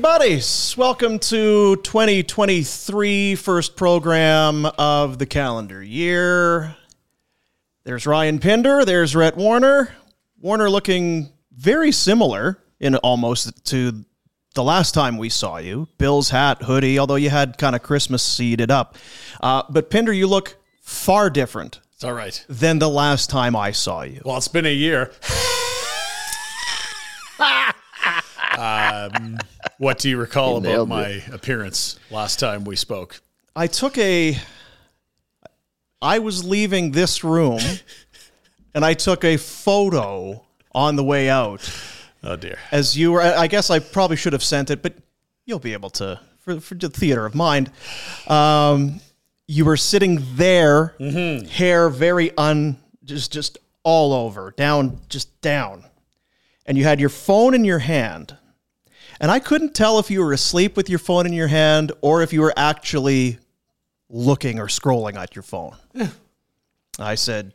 buddies. Welcome to 2023 first program of the calendar year. There's Ryan Pinder, there's Rhett Warrener. Warrener looking very similar in almost to the last time we saw you. Bill's hat, hoodie, although you had kind of Christmas seeded up. Uh, but Pinder, you look far different It's all right. than the last time I saw you. Well, it's been a year. um, what do you recall about nailed my appearance last time we spoke? I took a. I was leaving this room, and I took a photo on the way out. Oh dear. As you were, I guess I probably should have sent it, but you'll be able to for for the theater of mind. Um, you were sitting there, hair very un, just just all over, down, just down, and you had your phone in your hand, and I couldn't tell if you were asleep with your phone in your hand or if you were actually looking or scrolling at your phone. I said,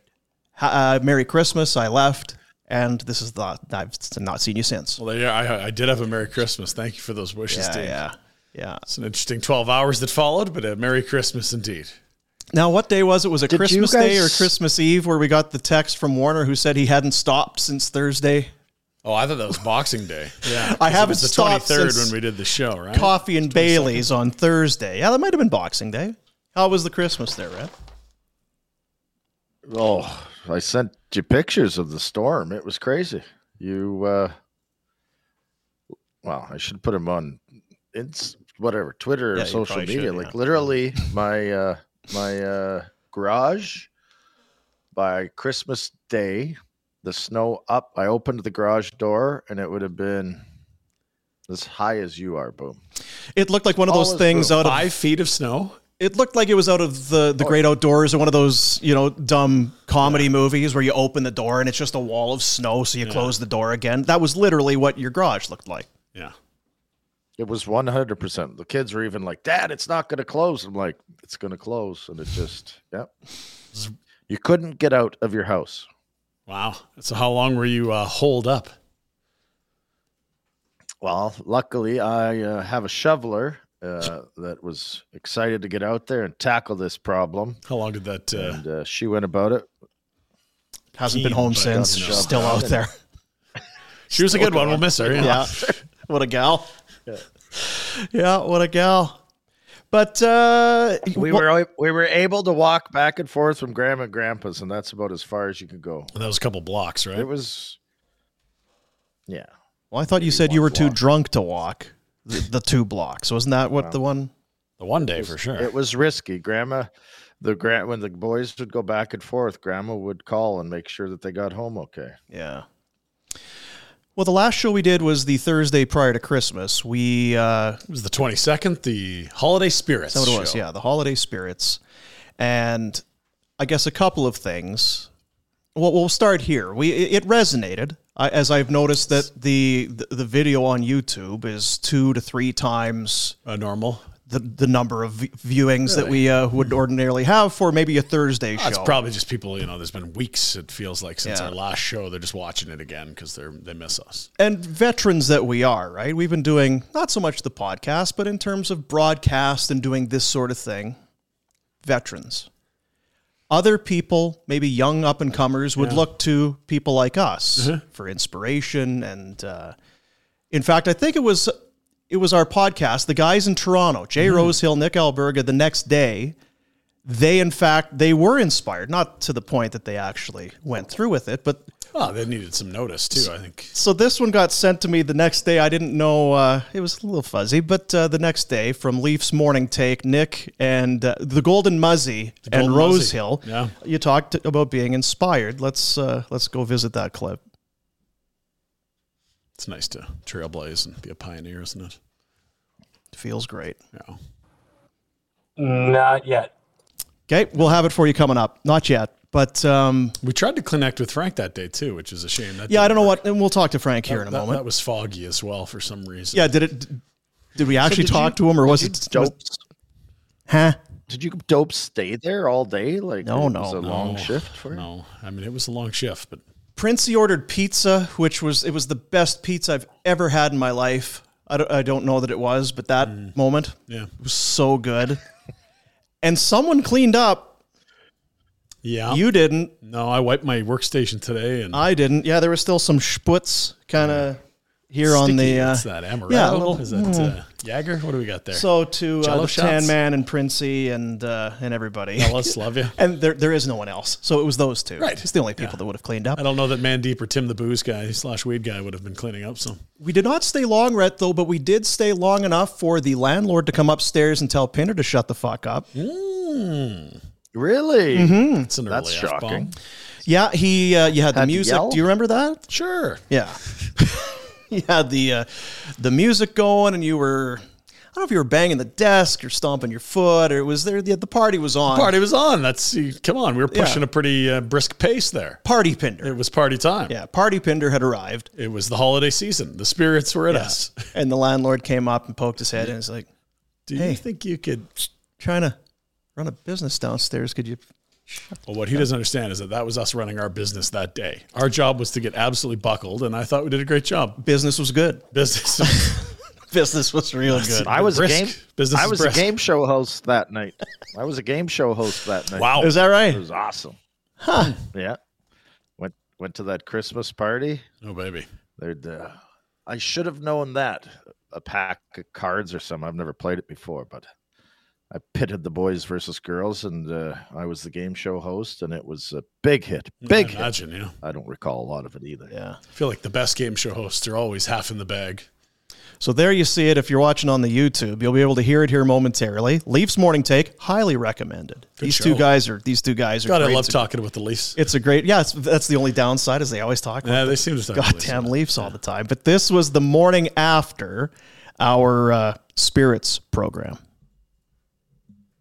uh, "Merry Christmas." I left, and this is the I've not seen you since. Well, yeah, I, I did have a Merry Christmas. Thank you for those wishes, Yeah, Dave. yeah, yeah. It's an interesting 12 hours that followed, but a Merry Christmas indeed. Now, what day was it? Was it Did you Christmas Day or Christmas Eve where we got the text from Warrener who said he hadn't stopped since Thursday? Oh, I thought that was Boxing Day. Yeah. I haven't It was the stopped 23rd since when we did the show, right? Coffee and Bailey's on Thursday. Yeah, that might have been Boxing Day. How was the Christmas there, Rhett? Oh, I sent you pictures of the storm. It was crazy. You, uh, well, I should put them on, it's whatever Twitter Yeah, or social media. should, like yeah. literally, my uh, my uh, garage by Christmas Day, the snow up. I opened the garage door, and it would have been as high as you are. Boom. It looked like one of those All is things boom. out of Five feet of snow. It looked like it was out of the, Oh. the Great oh. Outdoors or one of those, you know, dumb comedy movies where you open the door and it's just a wall of snow, so you close the door again. That was literally what your garage looked like. Yeah. It was one hundred percent. The kids were even like, "Dad, it's not going to close." I'm like, "It's going to close," and it just, yep. You couldn't get out of your house. Wow. So how long were you uh, holed up? Well, luckily, I uh, have a shoveler, uh, that was excited to get out there and tackle this problem. How long did that? Uh, And uh, she went about it. Hasn't been home since. She's still out there. she was a good one. We'll miss her. Yeah. Yeah. what a gal. Yeah, what a gal. But uh, We wha- were we were able to walk back and forth from Grandma and Grandpa's, and that's about as far as you could go. And That was a couple blocks, right? It was, yeah. Well, I thought you said you were too drunk to walk the, the two blocks. Wasn't that what the one? the one day for sure. It was risky. Grandma, the grand when the boys would go back and forth, Grandma would call and make sure that they got home okay. Yeah. Well, the last show we did was the Thursday prior to Christmas. We uh, It was the 22nd, the Holiday Spirits. That's what it was. show. Yeah, the holiday spirits, and I guess a couple of things. Well, we'll start here. We it resonated I, as I've noticed that the, the the video on YouTube is two to three times Uh, normal. The the number of v- viewings that we uh, would ordinarily have for maybe a Thursday show. It's probably just people, you know, there's been weeks, it feels like, since Yeah. our last show. They're just watching it again because they're they miss us. and veterans that we are, right? We've been doing not so much the podcast, but in terms of broadcast and doing this sort of thing, veterans. Other people, maybe young up and comers, would look to people like us for inspiration. And uh, in fact, I think it was it was our podcast, the guys in Toronto, Jay Rosehill, Nick Alberga. The next day, they in fact they were inspired, not to the point that they actually went through with it, but Oh, they needed some notice too, I think. so this one got sent to me the next day. I didn't know uh, it was a little fuzzy, but uh, the next day from Leafs Morning Take, Nick and uh, the Golden Muzzy and Golden Rose Muzzy. Hill. Yeah. you talked about being inspired. Let's uh, let's go visit that clip. It's nice to trailblaze and be a pioneer, isn't it? feels great. Yeah. Not yet. Okay, we'll have it for you coming up. Not yet, but um, We tried to connect with Frank that day too, which is a shame. That yeah, I don't know work. what, and we'll talk to Frank here in a that, moment. That was foggy as well for some reason. yeah, did it? Did we actually did talk you- to him, or was it? you Was, huh? did you dope stay there all day? Like No, it no, was a no. long shift for you? No, I mean it was a long shift, but Princey ordered pizza, which was it was the best pizza I've ever had in my life. I don't, I don't know that it was, but that Mm. moment yeah, it was so good. and someone cleaned up. yeah. You didn't. no, I wiped my workstation today and I didn't. Yeah, there was still some sputz kind of here on the. Uh, What's that amaretto? yeah, a little- is that uh, Jagger? What do we got there? so to uh, Jell-O the shots? Tan Man and Princey and uh, and everybody. Ellis, love you. and there there is no one else. So it was those two. Right. It's the only people Yeah. that would have cleaned up. I don't know that Mandeep or Tim the booze guy slash weed guy would have been cleaning up. So We did not stay long, Rhett, though, but we did stay long enough for the landlord to come upstairs and tell Pinder to shut the fuck up. Really? Mm-hmm. it's an That's early F-bomb. shocking. Yeah, he. Uh, you had the Had to music. Do you remember that? Sure. Yeah. you had the uh, the music going, and you were. I don't know if you were banging the desk or stomping your foot, or it was there. The, the party was on. The Party was on. That's come on. We were pushing Yeah. a pretty uh, brisk pace there. Party Pinder. It was party time. yeah, Party Pinder had arrived, It was the holiday season. The spirits were at us. and the landlord came up and poked his head and was like, Do Hey. you think you could? "Trying to run a business downstairs. Could you?" Well, what he doesn't understand is that that was us running our business that day. Our job was to get absolutely buckled, and I thought we did a great job. Business was good. Business. Business was real good. I was Brisk. a game. Business I was brisk. a game show host that night. I was a game show host that night. wow. Is that right? It was awesome. Huh. Yeah. Went went to that Christmas party. oh baby. There'd, uh, I should have known that a pack of cards or something. I've never played it before, but I pitted the boys versus girls, and uh, I was the game show host, and it was a big hit. Big I hit. imagine. Yeah. I don't recall a lot of it either. yeah. I feel like the best game show hosts are always half in the bag. So there you see it. If you're watching on the YouTube, you'll be able to hear it here momentarily. Leafs morning take, highly recommended. these two guys are these two guys are. God, I love to- talking with the Leafs. It's a great. Yeah, it's, that's the only downside is they always talk. Yeah, about they the seem to talk about Leafs. goddamn Leafs all the time. But this was the morning after our uh, spirits program.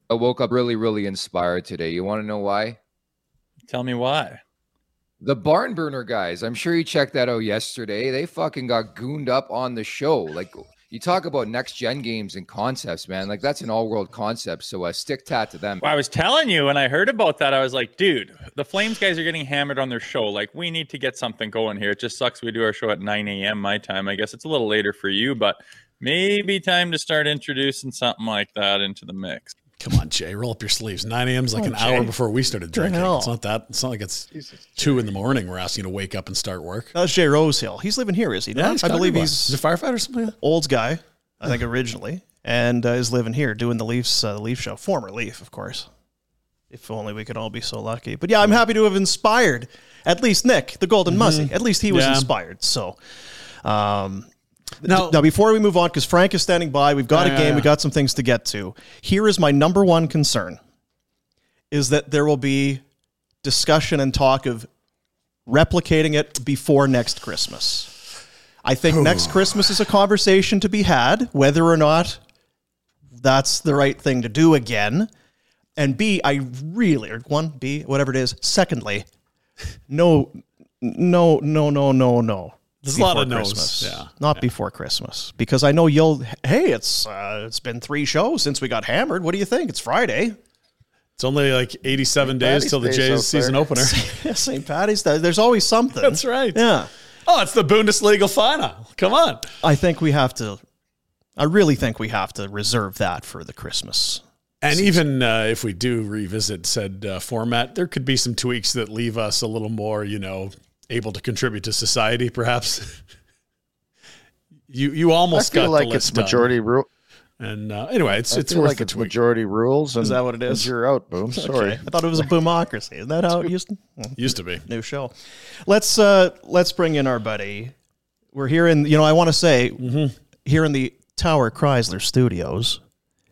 I woke up really, really inspired today. You want to know why? Tell me why. The barn burner guys. I'm sure you checked that out yesterday. They fucking got gooned up on the show. Like you talk about next gen games and concepts, man. Like that's an all world concept. So uh, stick tat to them. Well, I was telling you when I heard about that, I was like, dude, the Flames guys are getting hammered on their show. Like, we need to get something going here. It just sucks we do our show at 9 a.m. my time. I guess it's a little later for you, but Maybe time to start introducing something like that into the mix. Come on, Jay, roll up your sleeves. 9 a.m. is like Come an on, hour before we started drinking. It's not that. It's not like it's two in the morning. We're asking you to wake up and start work. That's Jay Rosehill. He's living here, is he? not? he's I believe he's He's a firefighter or something. Old guy, I think originally, and uh, is living here doing the Leafs uh, the Leaf show. Former Leaf, of course. If only we could all be so lucky. But yeah, I'm happy to have inspired at least Nick, the Golden Muzzy. At least he was. Yeah. inspired. So, um, Now- now before we move on, because Frank is standing by, we've got Yeah, a yeah, game, we yeah. got some things to get to. Here is my number one concern: is that there will be discussion and talk of replicating it before next Christmas. I think next Christmas is a conversation to be had, whether or not that's the right thing to do again. And B, I really, or one, B, whatever it is. Secondly, no, no, no, no, no, no. There's a lot of Christmas. yeah, Not before Christmas. Because I know you'll, hey, it's uh, it's been three shows since we got hammered. What do you think? It's Friday. It's only like 87 days Patty's till the Jays season opener. St. Patty's Day. There's always something. That's right. Yeah. Oh, it's the Bundesliga final. Come on. I think we have to, I really think we have to reserve that for the Christmas. And even uh, if we do revisit said uh, format, there could be some tweaks that leave us a little more, you know, able to contribute to society, perhaps. you you I almost feel got like the it's list done. majority rule. And uh, anyway, it's I it's feel worth like it's tweak. majority rules. And, that what it is? You're out. Boom. Sorry. Okay. I thought it was a boomocracy. Isn't that how it used to? Used to be. New show. Let's uh let's bring in our buddy. We're here in you know I want to say Mm-hmm. here in the Tower Chrysler Studios.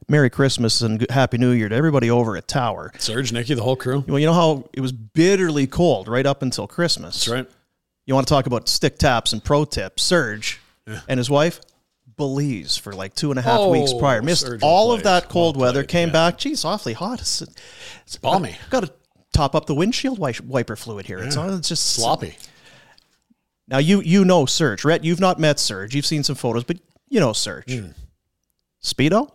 Merry Christmas and Happy New Year to everybody over at Tower. Serge, Nikki, the whole crew. Well, you know how it was bitterly cold right up until Christmas. That's right. You want to talk about stick taps and pro tips? Serge and his wife, Belize, for like two and a half Oh, weeks prior, missed all of that cold Well weather. played, Came yeah. back, geez, awfully hot. It's, It's balmy. got to top up the windshield wiper fluid here. It's, Yeah. it's just Sloppy. Now you you know Serge, Rhett. You've not met Serge. You've seen some photos, but you know Serge. Hmm. Speedo.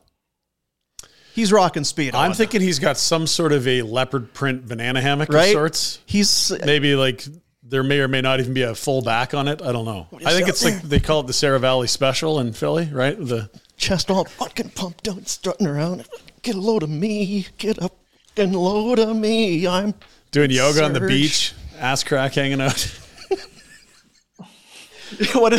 He's rocking speed. I'm thinking he's got some sort of a leopard print banana hammock Right? of sorts. He's Maybe like there may or may not even be a full back on it. I don't know. I think it's like they call it the Seravalli Special in Philly, right? The chest all fucking pumped out, strutting around. Get a load of me. Get up and load of me. I'm doing yoga on the beach, ass crack hanging out. what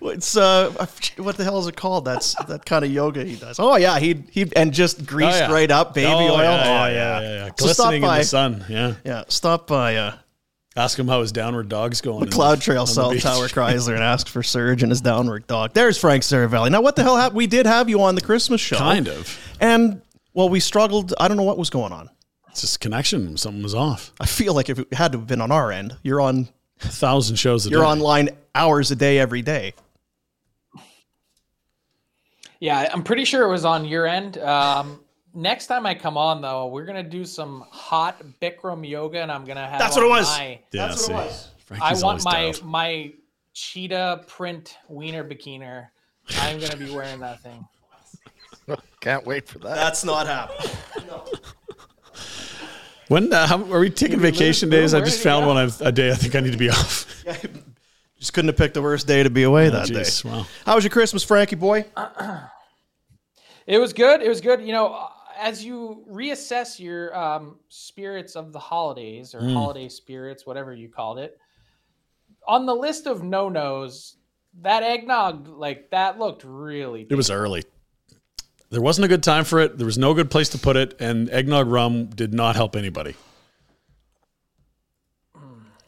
what's uh what the hell is it called? That's that kind of yoga he does. Oh yeah, he he and just greased yeah. right up baby Oh, oil. yeah, oh yeah, yeah, yeah, yeah, yeah. So stop Glistening in the sun. Yeah. Yeah, stop by uh Ask him how his downward dog's going. in Cloud the- Trail on the South beach. Tower Chrysler and ask for Serge and his downward dog. There's Frank Seravalli. Now, what the hell happened? We did have you on the Christmas show. Kind of. And, well, we struggled. I don't know what was going on. It's just connection. Something was off. I feel like if it had to have been on our end, you're on A thousand shows a day. you're day. online hours a day every day. Yeah, I'm pretty sure it was on your end. Um, next time I come on, though, we're gonna do some hot Bikram yoga, and I'm gonna have. That's what it was. My, Yeah, That's what it see. was. I want my dialed. my cheetah print wiener bikini. I'm gonna be wearing that thing. Can't wait for that. That's not happening. When uh, how, are we taking vacation Lou, days? I just found one I've, a day I think I need to be off. Just couldn't have picked the worst day to be away that Jeez, day. wow. How was your Christmas, Frankie boy? It was good. It was good. You know, uh, as you reassess your um, spirits of the holidays or Mm. holiday spirits, whatever you called it, on the list of no nos, that eggnog, like that, looked really. It was early. There wasn't a good time for it. There was no good place to put it, and eggnog rum did not help anybody.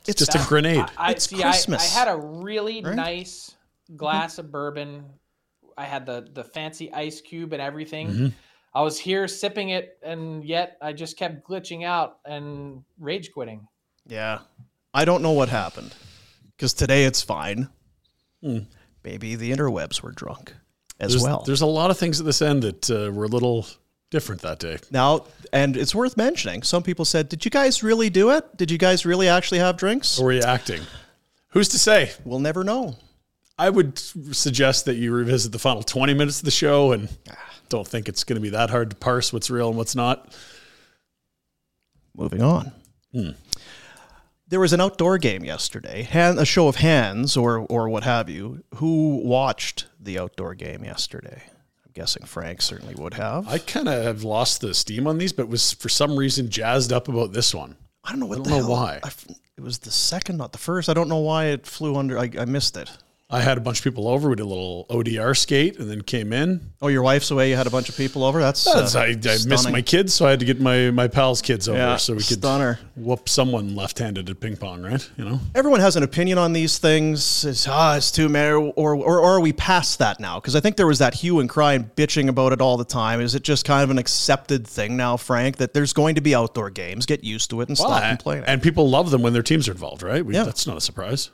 It's just a grenade. I, It's see. I, I had a really right? nice glass of bourbon. I had the the fancy ice cube and everything. Mm-hmm. I was here sipping it, and yet I just kept glitching out and rage quitting. Yeah. I don't know what happened. Because today it's fine. Maybe the interwebs were drunk as there's, well. there's a lot of things at this end that uh, were a little different that day. Now, and it's worth mentioning, some people said, Did you guys really do it? Did you guys really actually have drinks? Or were you acting? Who's to say? We'll never know. I would suggest that you revisit the final 20 minutes of the show and don't think it's going to be that hard to parse what's real and what's not. Moving on. Hmm. there was an outdoor game yesterday, hand, a show of hands or or what have you. Who watched the outdoor game yesterday? I'm guessing Frank certainly would have. I kind of have lost the steam on these, but was for some reason jazzed up about this one. I don't know what I the don't know hell- why. I it was the second, not the first. I don't know why it flew under. I, I missed it. I had a bunch of people over. We did a little ODR skate and then came in. Oh, your wife's away. You had a bunch of people over. That's, That's- uh, I, I missed my kids, so I had to get my, my pals' kids over Yeah, so we could stunner. whoop someone left handed at ping pong, right? You know? Everyone has an opinion on these things. It's ah, it's too many, or, or or are we past that now? Because I think there was that hue and cry and bitching about it all the time. Is it just kind of an accepted thing now, Frank, that there's going to be outdoor games? Get used to it and stop Well, complaining. And people love them when their teams are involved, right? We, Yeah. That's not a surprise.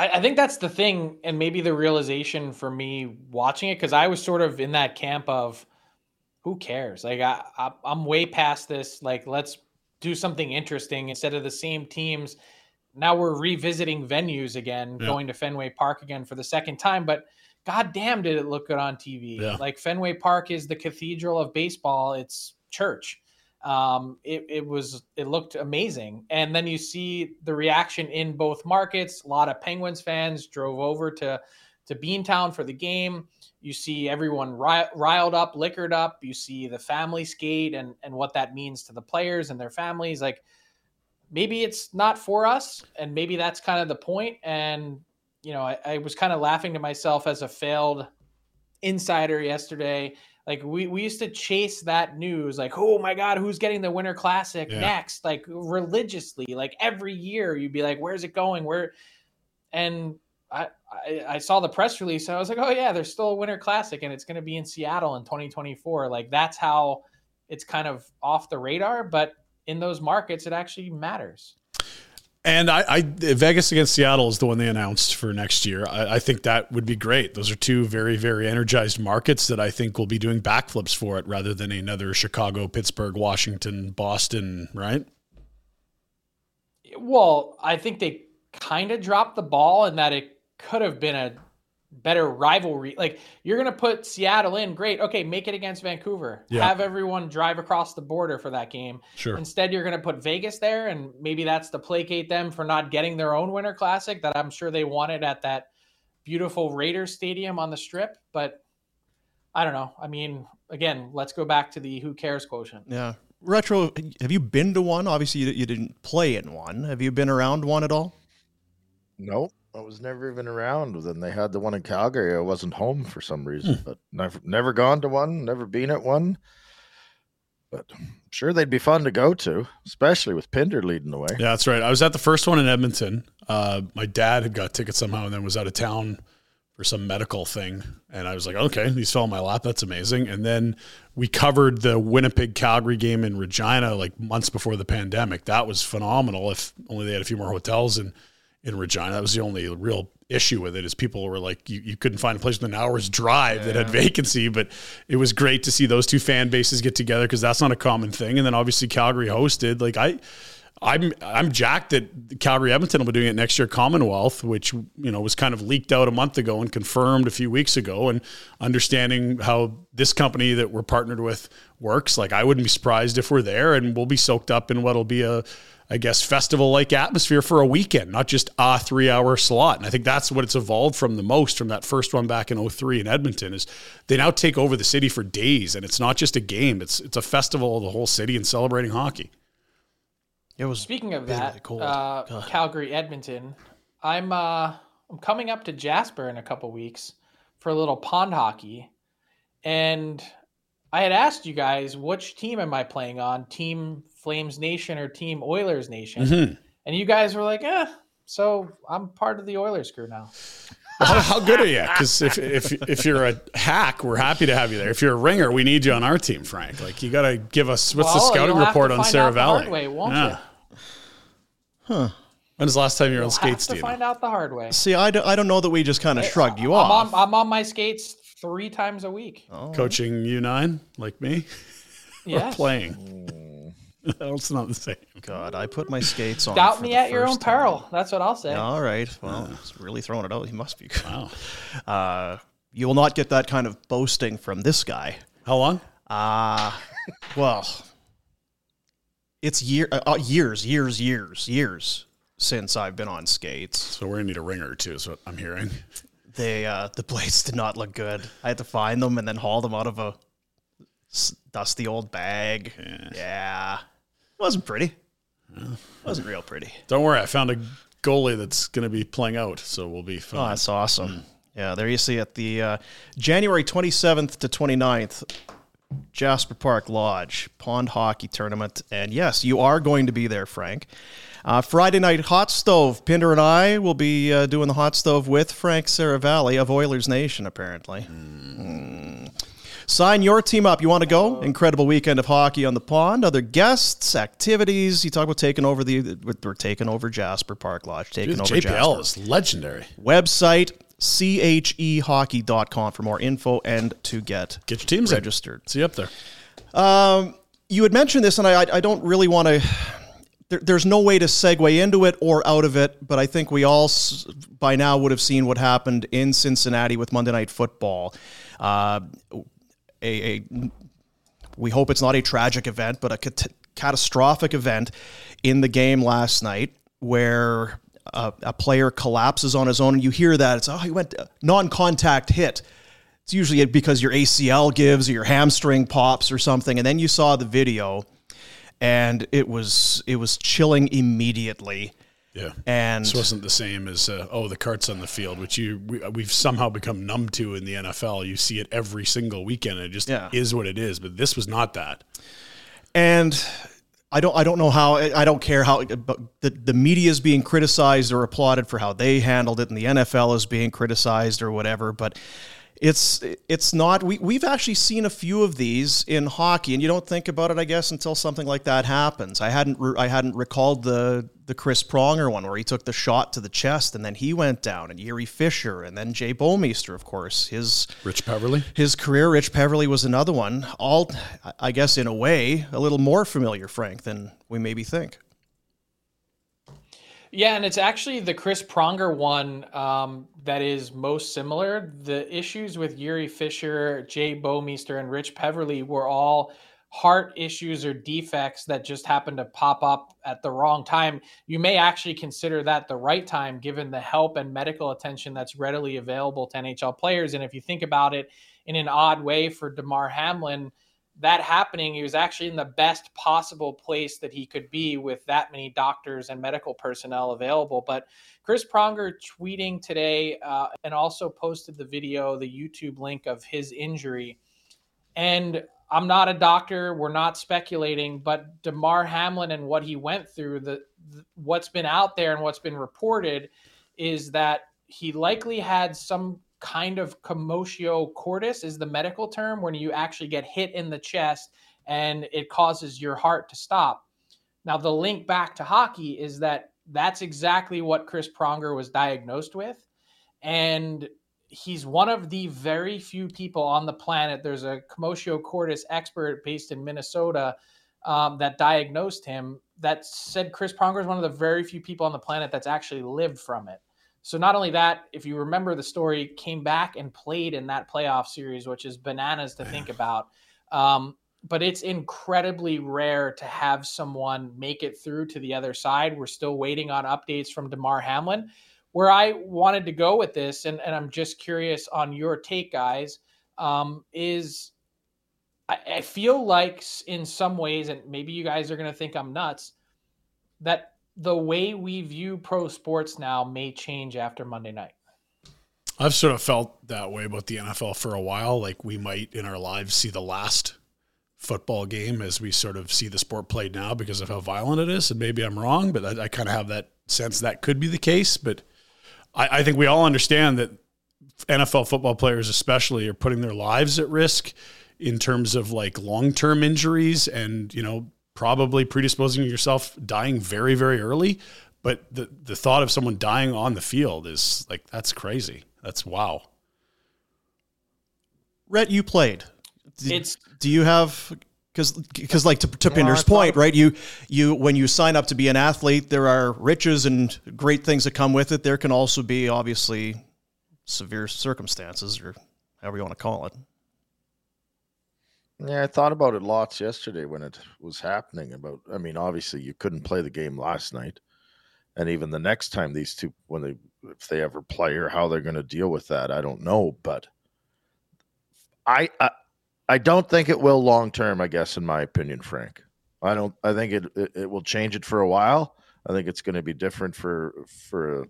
I, I think that's the thing, and maybe the realization for me watching it because I was sort of in that camp of who cares? Like I, I I'm way past this. Like let's do something interesting instead of the same teams. Now we're revisiting venues again, Yeah. going to Fenway Park again for the second time, but god damn did it look good on TV. Yeah. Like Fenway Park is the cathedral of baseball. It's church. Um, it, it was it looked amazing. And then you see the reaction in both markets. A lot of Penguins fans drove over to to Beantown for the game. You see everyone riled up, liquored up. You see the family skate and and what that means to the players and their families. Like maybe it's not for us, and maybe that's kind of the point. And you know, I, I was kind of laughing to myself as a failed insider yesterday. Like we, we used to chase that news, like, oh my God, who's getting the winter classic Yeah. next? Like religiously, like every year you'd be like, where's it going? Where and I, I I saw the press release and I was like, oh yeah, there's still a winter classic and it's gonna be in Seattle in 2024. Like that's how it's kind of off the radar, but in those markets it actually matters. And I, I Vegas against Seattle is the one they announced for next year. I, I think that would be great. Those are two very, very energized markets that I think will be doing backflips for it rather than another Chicago, Pittsburgh, Washington, Boston, right? Well, I think they kind of dropped the ball in that it could have been a better rivalry. Like you're going to put Seattle in, great. Okay, make it against Vancouver. Yeah. Have everyone drive across the border for that game. Sure. Instead, you're going to put Vegas there, and maybe that's to placate them for not getting their own Winter Classic that I'm sure they wanted at that beautiful Raiders Stadium on the Strip. But I don't know. I mean, again, let's go back to the who cares quotient. yeah. Retro, have you been to one? Obviously, you, you didn't play in one. Have you been around one at all? Nope. I was never even around Then they had the one in Calgary. I wasn't home for some reason, Hmm. but never never gone to one, never been at one. But I'm sure they'd be fun to go to, especially with Pinder leading the way. Yeah, that's right. I was at the first one in Edmonton. Uh, my dad had got tickets somehow and then was out of town for some medical thing. And I was like, okay, these fell in my lap. That's amazing. And then we covered the Winnipeg Calgary game in Regina like months before the pandemic. That was phenomenal. If only they had a few more hotels in, in Regina. That was the only real issue with it is people were like, you, you couldn't find a place within an hour's drive that had vacancy. But it was great to see those two fan bases get together because that's not a common thing. And then obviously Calgary hosted. Like I, I'm I'm jacked that Calgary Edmonton will be doing it next year Commonwealth, which you know was kind of leaked out a month ago and confirmed a few weeks ago. And understanding how this company that we're partnered with works, like I wouldn't be surprised if we're there and we'll be soaked up in what'll be a I guess festival like atmosphere for a weekend, not just a three hour slot. And I think that's what it's evolved from the most from that first one back in 03 in Edmonton is they now take over the city for days and it's not just a game, it's it's a festival of the whole city and celebrating hockey. It was Speaking of that, cold. uh, Calgary, Edmonton. I'm uh, I'm coming up to Jasper in a couple weeks for a little pond hockey, and I had asked you guys which team am I playing on, Team Flames Nation or Team Oilers Nation, Mhm. and you guys were like, "Eh." So I'm part of the Oilers crew now. How, how good are you? Because if, if if you're a hack, we're happy to have you there. If you're a ringer, we need you on our team, Frank. Like you got to give us what's the scouting report on Sarah out hard Valley? way, won't yeah. you? When was the last time you were on skates, have to find out the hard way. See, I, do, I don't know that we just kind of shrugged you I'm off. on, I'm on my skates three times a week. Coaching U9 like me? Or playing? no, it's not the same. God, I put my skates on. Doubt for me at your own first time. peril. That's what I'll say. All right. Well, he's really throwing it out. He must be good. Wow. Uh, you will not get that kind of boasting from this guy. How long? Ah, well, it's year uh, uh, years, years, years, years since I've been on skates. So we're gonna need a ringer too. Is what I'm hearing. They uh, the blades did not look good. I had to find them and then haul them out of a dusty old bag. Yeah, wasn't pretty. Wasn't real pretty. Don't worry, I found a goalie that's gonna be playing out, so we'll be fine. Oh, that's awesome. Yeah, there you see it. The uh, January 27th to 29th, Jasper Park Lodge Pond Hockey Tournament. And yes, you are going to be there, Frank. Uh, Friday night hot stove. Pinder and I will be uh, doing the hot stove with Frank Seravalli of Oilers Nation, apparently. Mm. Sign your team up. You want to go? Incredible weekend of hockey on the pond. Other guests, activities. You talk about taking over the. We're taking over Jasper Park Lodge. Taking Dude, over JPL Jasper is legendary. website chehockey.com for more info and to get Get your teams in. registered. See you up there. Um, you had mentioned this, and I, I don't really want to. There, there's no way to segue into it or out of it, but I think we all s- by now would have seen what happened in Cincinnati with Monday Night Football. Uh, a, a we hope it's not a tragic event, but a cat- catastrophic event in the game last night where a, a player collapses on his own. And you hear that it's oh he went uh, non-contact hit. It's usually because your ACL gives or your hamstring pops or something, and then you saw the video, and it was it was chilling immediately. Yeah. And This wasn't the same as uh, oh the carts on the field, which you we, we've somehow become numb to in the NFL. You see it every single weekend. and It just Yeah. is what it is. But this was not that. and I don't I don't know how I don't care how but the the media is being criticized or applauded for how they handled it and the NFL is being criticized or whatever but it's it's not we we've actually seen a few of these in hockey and you don't think about it I guess until something like that happens. I hadn't re- I hadn't recalled the the Chris Pronger one where he took the shot to the chest and then he went down and Jiri Fischer and then Jay Bouwmeester of course his Rich Peverley. his career, Rich Peverley was another one. All, I guess, in a way, a little more familiar, Frank, than we maybe think. Yeah, and it's actually the Chris Pronger one um, that is most similar. The issues with Jiri Fischer, Jay Bouwmeester, and Rich Peverley were all heart issues or defects that just happened to pop up at the wrong time. You may actually consider that the right time given the help and medical attention that's readily available to NHL players. And if you think about it in an odd way for Damar Hamlin, that happening, he was actually in the best possible place that he could be with that many doctors and medical personnel available. But Chris Pronger tweeting today uh, and also posted the video, the YouTube link of his injury. And I'm not a doctor. We're not speculating, but Damar Hamlin and what he went through, the, the what's been out there and what's been reported is that he likely had some kind of commotio cordis is the medical term when you actually get hit in the chest and it causes your heart to stop. Now the link back to hockey is that that's exactly what Chris Pronger was diagnosed with and he's one of the very few people on the planet there's a commotio cordis expert based in Minnesota um, that diagnosed him that said Chris Pronger is one of the very few people on the planet that's actually lived from it. So not only that, if you remember the story, came back and played in that playoff series, which is bananas to think about. Um, but it's incredibly rare to have someone make it through to the other side. We're still waiting on updates from Damar Hamlin. Where I wanted to go with this, and, and I'm just curious on your take, guys, um, is I, I feel like in some ways, and maybe you guys are going to think I'm nuts, that the way we view pro sports now may change after Monday night. I've sort of felt that way about the NFL for a while. Like we might in our lives see the last football game as we sort of see the sport played now because of how violent it is. And maybe I'm wrong, but I, I kind of have that sense that could be the case. But I, I think we all understand that NFL football players, especially, are putting their lives at risk in terms of like long term injuries and, you know, probably predisposing yourself dying very, very early. But the, the thought of someone dying on the field is like, that's crazy. That's wow. Rhett, you played. Did- It's- do you have because because like to, to Pinder's point, right? You you when you sign up to be an athlete, there are riches and great things that come with it. There can also be obviously severe circumstances or however you want to call it. Yeah, I thought about it lots yesterday when it was happening. About, I mean, obviously you couldn't play the game last night, and even the next time these two, when they, if they ever play or how they're going to deal with that, I don't know. But I, I, I don't think it will long term. I guess, in my opinion, Frank, I don't. I think it, it, it will change it for a while. I think it's going to be different for for.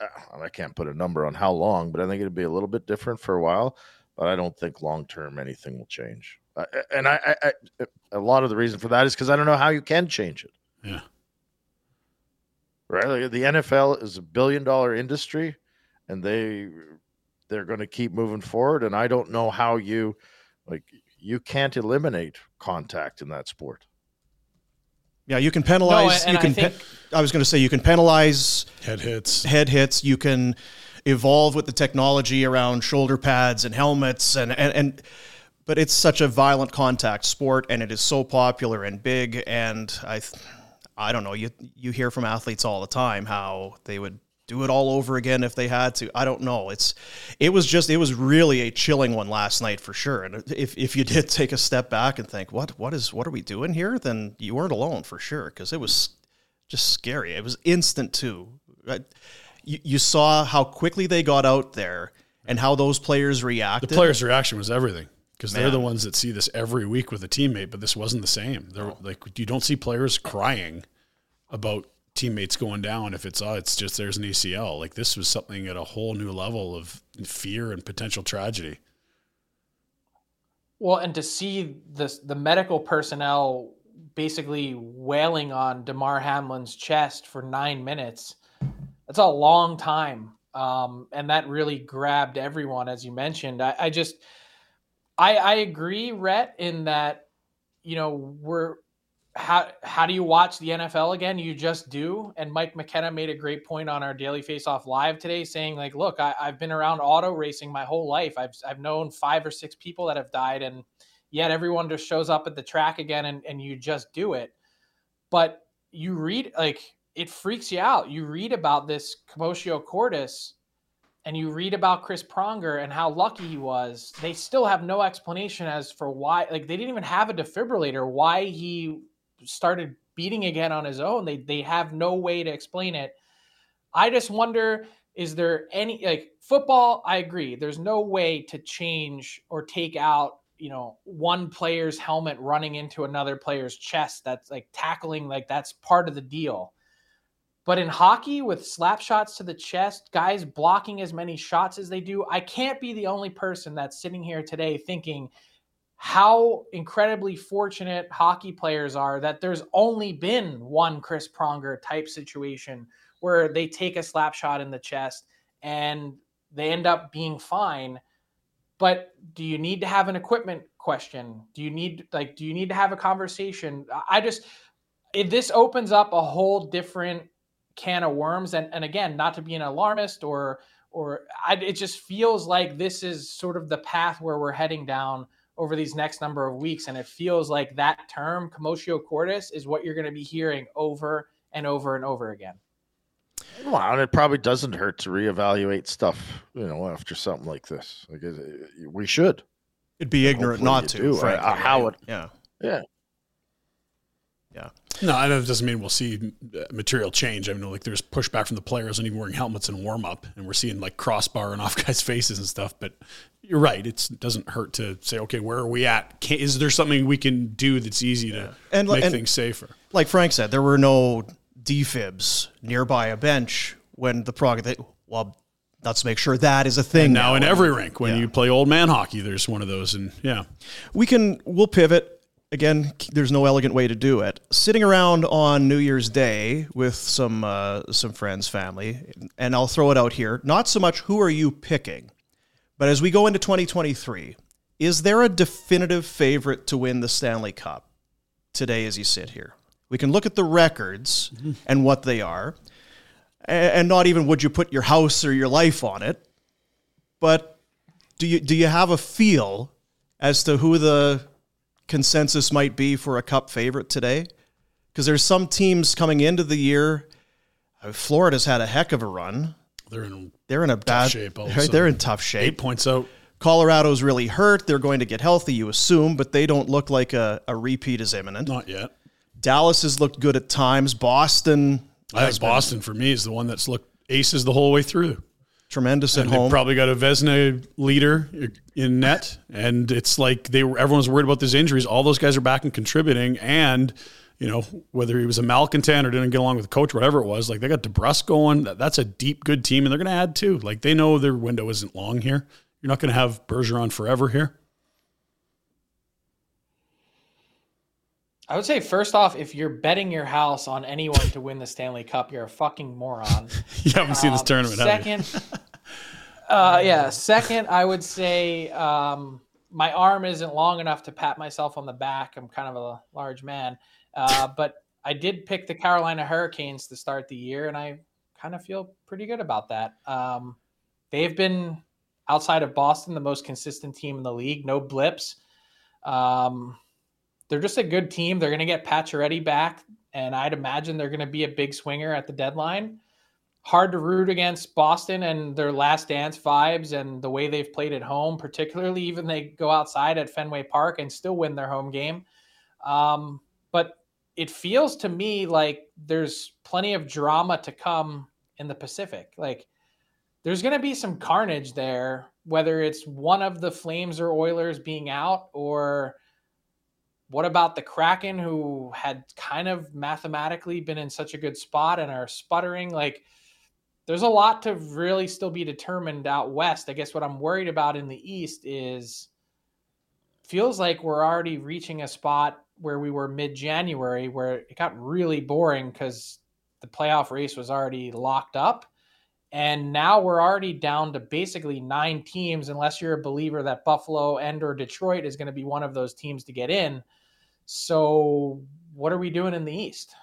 Uh, I can't put a number on how long, but I think it'll be a little bit different for a while but I don't think long term anything will change. Uh, and I, I, I, a lot of the reason for that is because I don't know how you can change it. Yeah. Right. Like the NFL is a billion dollar industry, and they they're going to keep moving forward. And I don't know how you like you can't eliminate contact in that sport. Yeah, you can penalize. No, you can. I, think, pe- I was going to say you can penalize Head hits. head hits. You can evolve with the technology around shoulder pads and helmets and, and, and but it's such a violent contact sport and it is so popular and big and I I don't know you you hear from athletes all the time how they would do it all over again if they had to. I don't know. It's it was just it was really a chilling one last night for sure. And if if you did take a step back and think what what is what are we doing here, then you weren't alone for sure because it was just scary. It was instant too. You, you saw how quickly they got out there and how those players reacted. The players' reaction was everything because they're the ones that see this every week with a teammate, but this wasn't the same. They're like you don't see players crying about teammates going down if it's oh it's just there's an ACL. Like this was something at a whole new level of fear and potential tragedy. Well, and to see this the medical personnel basically wailing on Damar Hamlin's chest for nine minutes, that's a long time. Um, and that really grabbed everyone, as you mentioned. I, I just I I agree, Rhett, in that, you know, we're how how do you watch the NFL again? You just do. And Mike McKenna made a great point on our Daily Face Off Live today, saying like, look, I, I've been around auto racing my whole life. I've I've known five or six people that have died, and yet everyone just shows up at the track again, and and you just do it. But you read like it freaks you out. You read about this commotio cordis and you read about Chris Pronger and how lucky he was, they still have no explanation as for why. Like they didn't even have a defibrillator. Why he started beating again on his own? They they have no way to explain it. I just wonder: is there any like football? I agree. There's no way to change or take out you know one player's helmet running into another player's chest. That's like tackling. Like that's part of the deal. But in hockey, with slap shots to the chest, guys blocking as many shots as they do, I can't be the only person that's sitting here today thinking how incredibly fortunate hockey players are that there's only been one Chris Pronger type situation where they take a slap shot in the chest and they end up being fine. But do you need to have an equipment question? Do you need like do you need to have a conversation? I just it, this opens up a whole different can of worms and, and again not to be an alarmist or or I, it just feels like this is sort of the path where we're heading down over these next number of weeks and it feels like that term commotio cordis is what you're going to be hearing over and over and over again Well, and it probably doesn't hurt to reevaluate stuff, you know, after something like this. Like it, it- we should. It'd be ignorant Hopefully not to. do. frankly, Uh, how right? it- Yeah. Yeah. Yeah. No, and that doesn't mean we'll see material change. I mean, like there's pushback from the players on even wearing helmets in warm up, and we're seeing like crossbar and off guys' faces and stuff. But you're right; it's, it doesn't hurt to say, okay, where are we at? Can, is there something we can do that's easy to And- make and- things safer? Like Frank said, there were no defibs nearby a bench when the prog. They, well, let's make sure that is a thing And now in every rink, when yeah. you play old man hockey, there's one of those, and yeah, we can we'll pivot again there's no elegant way to do it. Sitting around on new year's day with some uh, some friends family and i'll throw it out here not so much who are you picking but as we go into 2023 is there a definitive favorite to win the stanley cup today as you sit here? We can look at the records and what they are and not even would you put your house or your life on it but do you do you have a feel as to who the consensus might be for a cup favorite today? Because there's some teams coming into the year. uh, Florida's had a heck of a run. they're in They're in a bad shape all of a Right, they're in tough shape. eight points out. Colorado's really hurt. They're going to get healthy, you assume, but they don't look like a, a repeat is imminent. Not yet. Dallas has looked good at times. Boston I think been Boston for me is the one that's looked aces the whole way through. Tremendous at And home. probably got a Vezina leader in net, and it's like they were everyone's worried about those injuries. All those guys are back and contributing, and you know whether he was a malcontent or didn't get along with the coach, whatever it was, like they got DeBrusk going. That- That's a deep, good team, and they're going to add too. Like they know their window isn't long here. You're not going to have Bergeron forever here. I would say first off, if you're betting your house on anyone to win the Stanley Cup, you're a fucking moron. You haven't seen this Um, tournament. Second, uh, yeah. Second, I would say um, my arm isn't long enough to pat myself on the back. I'm kind of a large man, uh, but I did pick the Carolina Hurricanes to start the year, and I kind of feel pretty good about that. Um, they've been outside of Boston the most consistent team in the league. No blips. Um, they're just a good team. They're going to get Pacioretty back, and I'd imagine they're going to be a big swinger at the deadline. Hard to root against Boston and their last dance vibes and the way they've played at home, particularly even they go outside at Fenway Park and still win their home game. Um, but it feels to me like there's plenty of drama to come in the Pacific. Like there's going to be some carnage there, whether it's one of the Flames or Oilers being out or what about the Kraken, who had kind of mathematically been in such a good spot and are sputtering? Like, there's a lot to really still be determined out west. I guess what I'm worried about in the East is feels like we're already reaching a spot where we were mid January, where it got really boring because the playoff race was already locked up. And now we're already down to basically nine teams, unless you're a believer that Buffalo and or Detroit is going to be one of those teams to get in. So what are we doing in the East?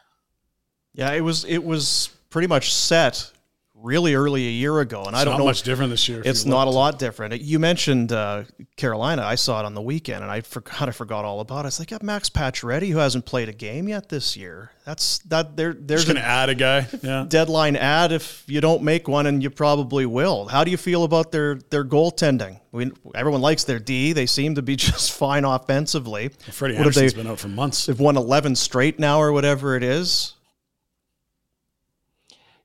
Yeah, it was it was pretty much set really early a year ago, and I don't not know much different this year. It's you not a lot different. You mentioned uh, Carolina. I saw it on the weekend, and I for, kind of forgot all about it. It's like, yeah, Max Pacioretty, who hasn't played a game yet this year. That's that. There, there's Just going a to add a guy. Yeah. deadline ad if you don't make one, and you probably will. How do you feel about their their goaltending? We, everyone likes their D. They seem to be just fine offensively. Freddie What have Andersen's they- been out for months. They've won 11 straight now, or whatever it is.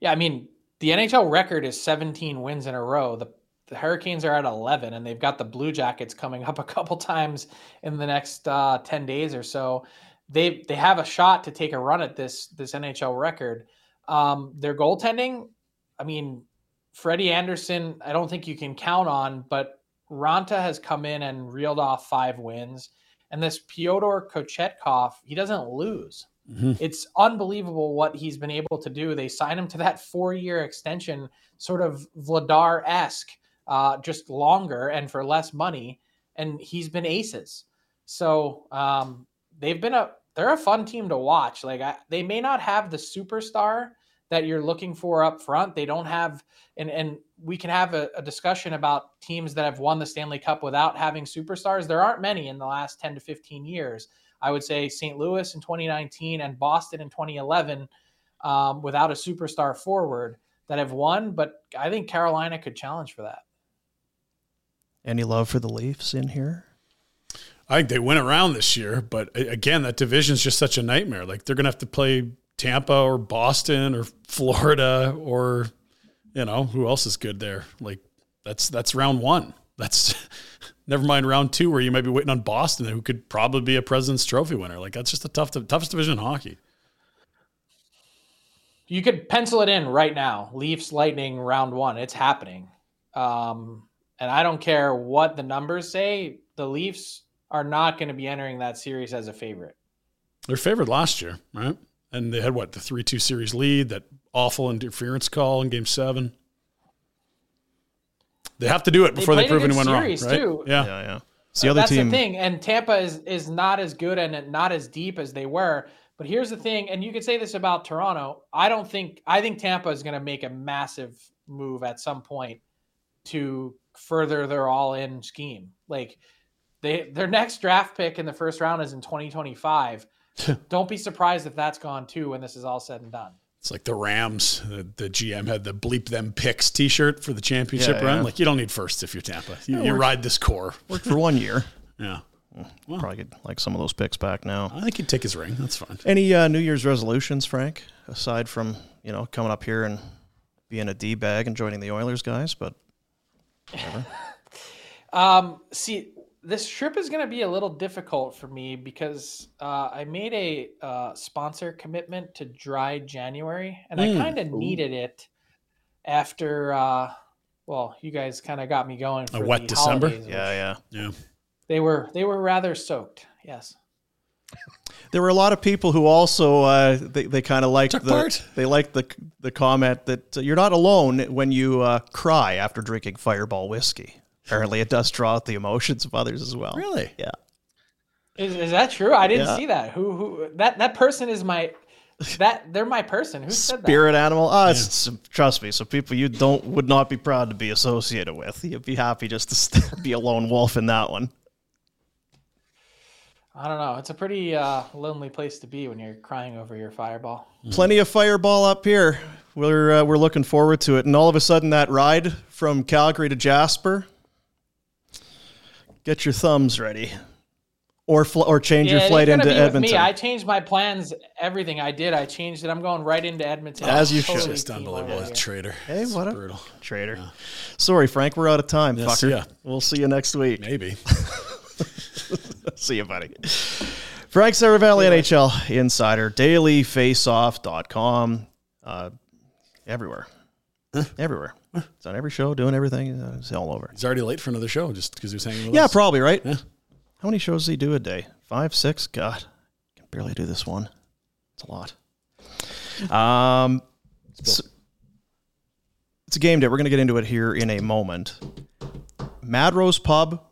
Yeah, I mean, the NHL record is 17 wins in a row. The the Hurricanes are at 11, and they've got the Blue Jackets coming up a couple times in the next uh, 10 days or so. They they have a shot to take a run at this this NHL record. Um, their goaltending, I mean, Freddie Andersen, I don't think you can count on, but Raanta has come in and reeled off five wins, and this Pyotr Kochetkov, he doesn't lose it's unbelievable what he's been able to do. They signed him to that four year extension, sort of Vladar esque, uh, just longer and for less money. And he's been aces. So um, they've been a they're a fun team to watch. Like I, they may not have the superstar that you're looking for up front. They don't have and and we can have a, a discussion about teams that have won the Stanley Cup without having superstars. There aren't many in the last 10 to 15 years. I would say St. Louis in 2019 and Boston in 2011 um, without a superstar forward that have won, but I think Carolina could challenge for that. Any love for the Leafs in here? I think they went around this year, but again, that division's just such a nightmare. Like they're going to have to play Tampa or Boston or Florida or you know who else is good there. Like that's that's round one. That's never mind round two where you might be waiting on Boston, who could probably be a President's Trophy winner. Like that's just a tough, toughest division in hockey. You could pencil it in right now. Leafs Lightning round one. It's happening. Um, and I don't care what the numbers say. The Leafs are not going to be entering that series as a favorite. They're favored last year, right? And they had what the three-two series lead. That awful interference call in Game Seven. They have to do it before they, played a prove good anyone wrong, series, right? too. Yeah. Yeah, yeah. It's the other That's team. the thing. And Tampa is is not as good and not as deep as they were. But here's the thing, and you could say this about Toronto. I don't think I think Tampa is going to make a massive move at some point to further their all-in scheme. Like they their next draft pick in the first round is in 2025. don't be surprised if that's gone too when this is all said and done. It's like the Rams. The, the GM had the bleep them picks T-shirt for the championship Yeah, run. yeah. Like you don't need first if you're Tampa. You, you ride this core. Worked for one year. Yeah, Probably get like some of those picks back now. I think he'd take his ring. That's fine. Any uh, New Year's resolutions, Frank? Aside from you know coming up here and being a d bag and joining the Oilers guys, but whatever. Um, see, this trip is going to be a little difficult for me because uh, I made a uh, sponsor commitment to dry January, and I Mm. kind of needed it after. Uh, well, you guys kind of got me going. For wet the December? holidays, yeah, yeah. Yeah. They were they were rather soaked. Yes. There were a lot of people who also uh, they they kind of liked Took the part. they liked the the comment that uh, you're not alone when you uh, cry after drinking Fireball whiskey. Apparently, it does draw out the emotions of others as well. Really? Yeah. Is, is that true? I didn't Yeah. see that. Who who that that person is my that they're my person. Who said that? Spirit animal. Ah, it's, trust me. Some people you don't would not be proud to be associated with. You'd be happy just to st- be a lone wolf in that one. I don't know. It's a pretty uh, lonely place to be when you're crying over your fireball. Plenty of fireball up here. We're uh, we're looking forward to it. And all of a sudden, that ride from Calgary to Jasper. Get your thumbs ready, or fl- or change Yeah, your flight into be Edmonton. Me, I changed my plans. Everything I did, I changed it. I'm going right into Edmonton. As you Totally should. Just unbelievable. over here. Traitor. Hey, It's what a- brutal. Trader. Sorry, Frank. We're out of time. Yeah, fucker. see ya. We'll see you next week. Maybe. See you, buddy. Frank Seravalli, NHL Insider, dailyfaceoff.com. Uh, everywhere. Everywhere. It's on every show, doing everything. Uh, It's all over. He's already late for another show just because he was hanging with us. Yeah, us. probably, right? Yeah. How many shows does he do a day? Five, six? God, I can barely do this one. It's a lot. Um, it's, it's a game day. We're going to get into it here in a moment. Mad Rose Pub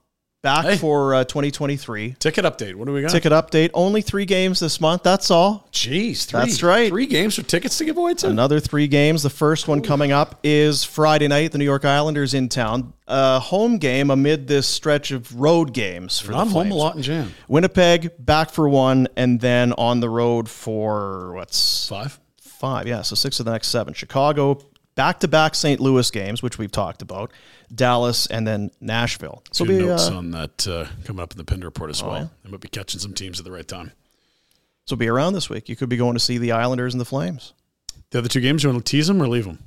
back Hey. for uh, 2023. Ticket update. What do we got? Ticket update. Only three games this month. That's all. Jeez, three. That's right. Three games for tickets to give away to. Another three games. The first one coming up is Friday night. The New York Islanders in town. A home game amid this stretch of road games for I'm the home a lot in jam. Winnipeg back for one, and then on the road for what's Five. five? Yeah, so six of the next seven. Chicago back to back St. Louis games, which we've talked about. Dallas and then Nashville. So Two be notes uh, on that uh, coming up in the Pinder report as well. yeah. I might be catching some teams at the right time. so be around this week. You could be going to see the Islanders and the Flames. The other two games, you want to tease them or leave them?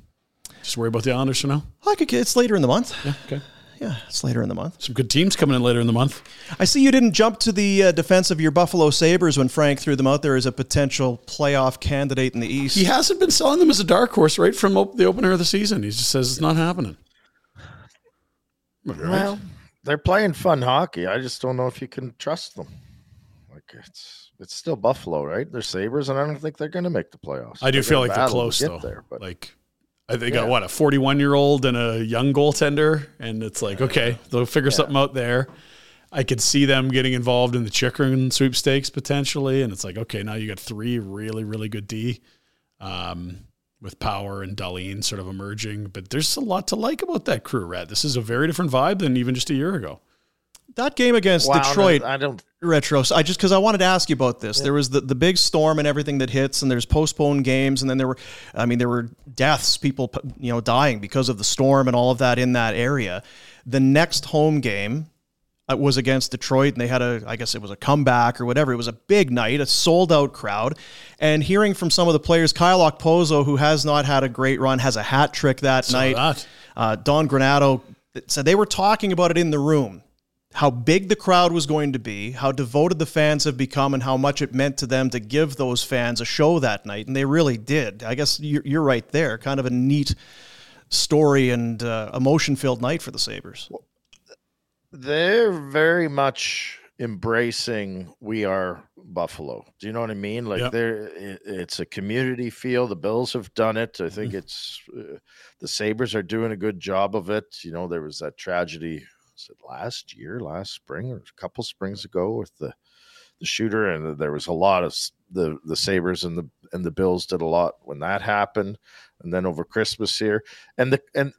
Just worry about the Islanders for now. I could. It's later in the month. Yeah, okay. Yeah, it's later in the month. Some good teams coming in later in the month. I see you didn't jump to the uh, defense of your Buffalo Sabres when Frank threw them out there as a potential playoff candidate in the East. He hasn't been selling them as a dark horse right from op- the opener of the season. He just says it's not happening. Well, they're playing fun hockey. I just don't know if you can trust them. Like it's it's still Buffalo, right? They're Sabres, and I don't think they're going to make the playoffs. I do They're feel like they're close though. There, but like they got Yeah. what a 41 year old and a young goaltender, and it's like okay, they'll figure something out there. I could see them getting involved in the Chychrun sweepstakes potentially, and it's like okay, now you got three really really good D, um, with Power and Dahlin sort of emerging. But there's a lot to like about that crew, Red. This is a very different vibe than even just a year ago. that game against Wow, Detroit. I don't. retro. So I just because I wanted to ask you about this. There was the, the big storm and everything that hits, and there's postponed games, and then there were, I mean, there were deaths, people you know dying because of the storm and all of that in that area. The next home game was against Detroit, and they had a, I guess it was a comeback or whatever. It was a big night, a sold out crowd, and hearing from some of the players, Kyle Okposo, who has not had a great run, has a hat trick that Saw night. that. Uh, Don Granato said they were talking about it in the room, how big the crowd was going to be, how devoted the fans have become, and how much it meant to them to give those fans a show that night. And they really did. I guess you're, you're right there. Kind of a neat story and uh, emotion filled night for the Sabres. They're very much embracing we are Buffalo. Do you know what I mean? Like Yep. they're it's a community feel. The Bills have done it. I think it's uh, the Sabres are doing a good job of it. You know, there was that tragedy was it last year, last spring or a couple springs ago with the the shooter and there was a lot of the the Sabres and the and the Bills did a lot when that happened and then over Christmas here and the and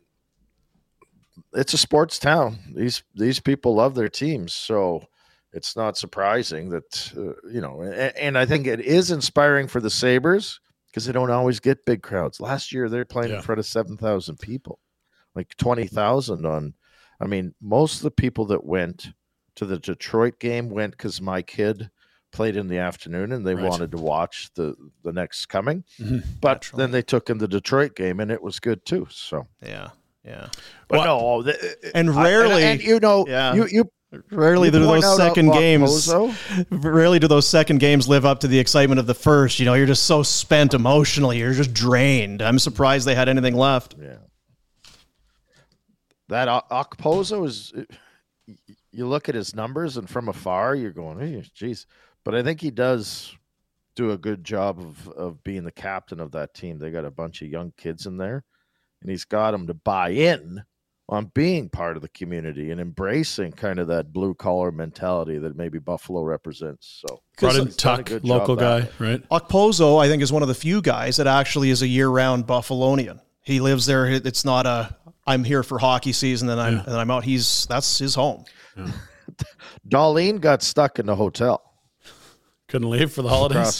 it's a sports town. These these people love their teams, so it's not surprising that uh, you know. And, and I think it is inspiring for the Sabres because they don't always get big crowds. Last year they're playing Yeah. in front of seven thousand people, like twenty thousand on. I mean, most of the people that went to the Detroit game went because my kid played in the afternoon and they Right. wanted to watch the the next coming. Mhm. But Naturally. then they took in the Detroit game and it was good too. So, Yeah, yeah. but Well- no, the, uh, uh, And I- rarely- and you know, Yeah. you you Rarely you do those uh, second games. Rarely do those second games live up to the excitement of the first. You know, you're just so spent emotionally. You're just drained. I'm surprised they had anything left. Yeah. That O- Okposo is, you look at his numbers and from afar, you're going, hey, geez. But I think he does do a good job of, of being the captain of that team. They got a bunch of young kids in there, and he's got them to buy in on being part of the community and embracing kind of that blue collar mentality that maybe Buffalo represents. So, Brought in he's done a Tuck, local guy, way. right? Okposo, I think, is one of the few guys that actually is a year-round Buffalonian. He lives there. It's not a I'm here for hockey season and I'm Yeah. and I'm out. He's that's his home. Dahlin got stuck in the hotel. Couldn't leave for the holidays.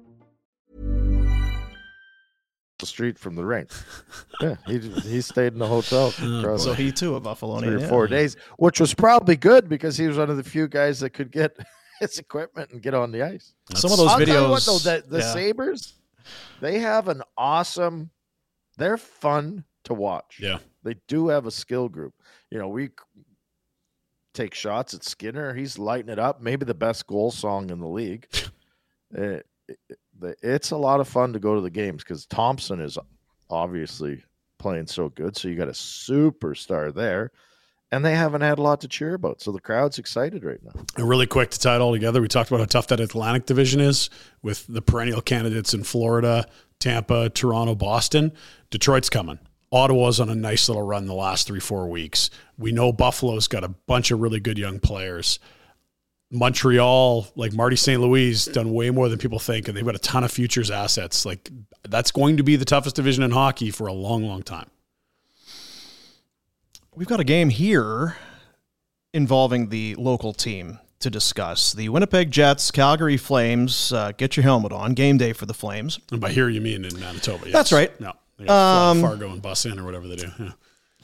The street from the rink. Yeah, he he stayed in the hotel oh, across So he too a Buffalonian. three or yeah. four days, which was probably good because he was one of the few guys that could get his equipment and get on the ice. Some of those I'll videos. what, though, the, the yeah. Sabres, they have an awesome. They're fun to watch. Yeah. they do have a skill group. You know, we take shots at Skinner. He's lighting it up. Maybe the best goal song in the league. It- eh, eh, the- it's a lot of fun to go to the games because Thompson is obviously playing so good. So you got a superstar there, and they haven't had a lot to cheer about. So the crowd's excited right now. And really quick to tie it all together, we talked about how tough that Atlantic division is with the perennial candidates in Florida, Tampa, Toronto, Boston. Detroit's coming. Ottawa's on a nice little run the last three, four weeks. We know Buffalo's got a bunch of really good young players. Montreal, like Marty St. Louis, done way more than people think, and they've got a ton of futures assets. Like that's going to be the toughest division in hockey for a long, long time. We've got a game here involving the local team to discuss. The Winnipeg Jets, Calgary Flames. Uh, get your helmet on. Game day for the Flames. And by here you mean in Manitoba. Yes. That's right. No, Um, Fargo and bus in or whatever they do. Yeah.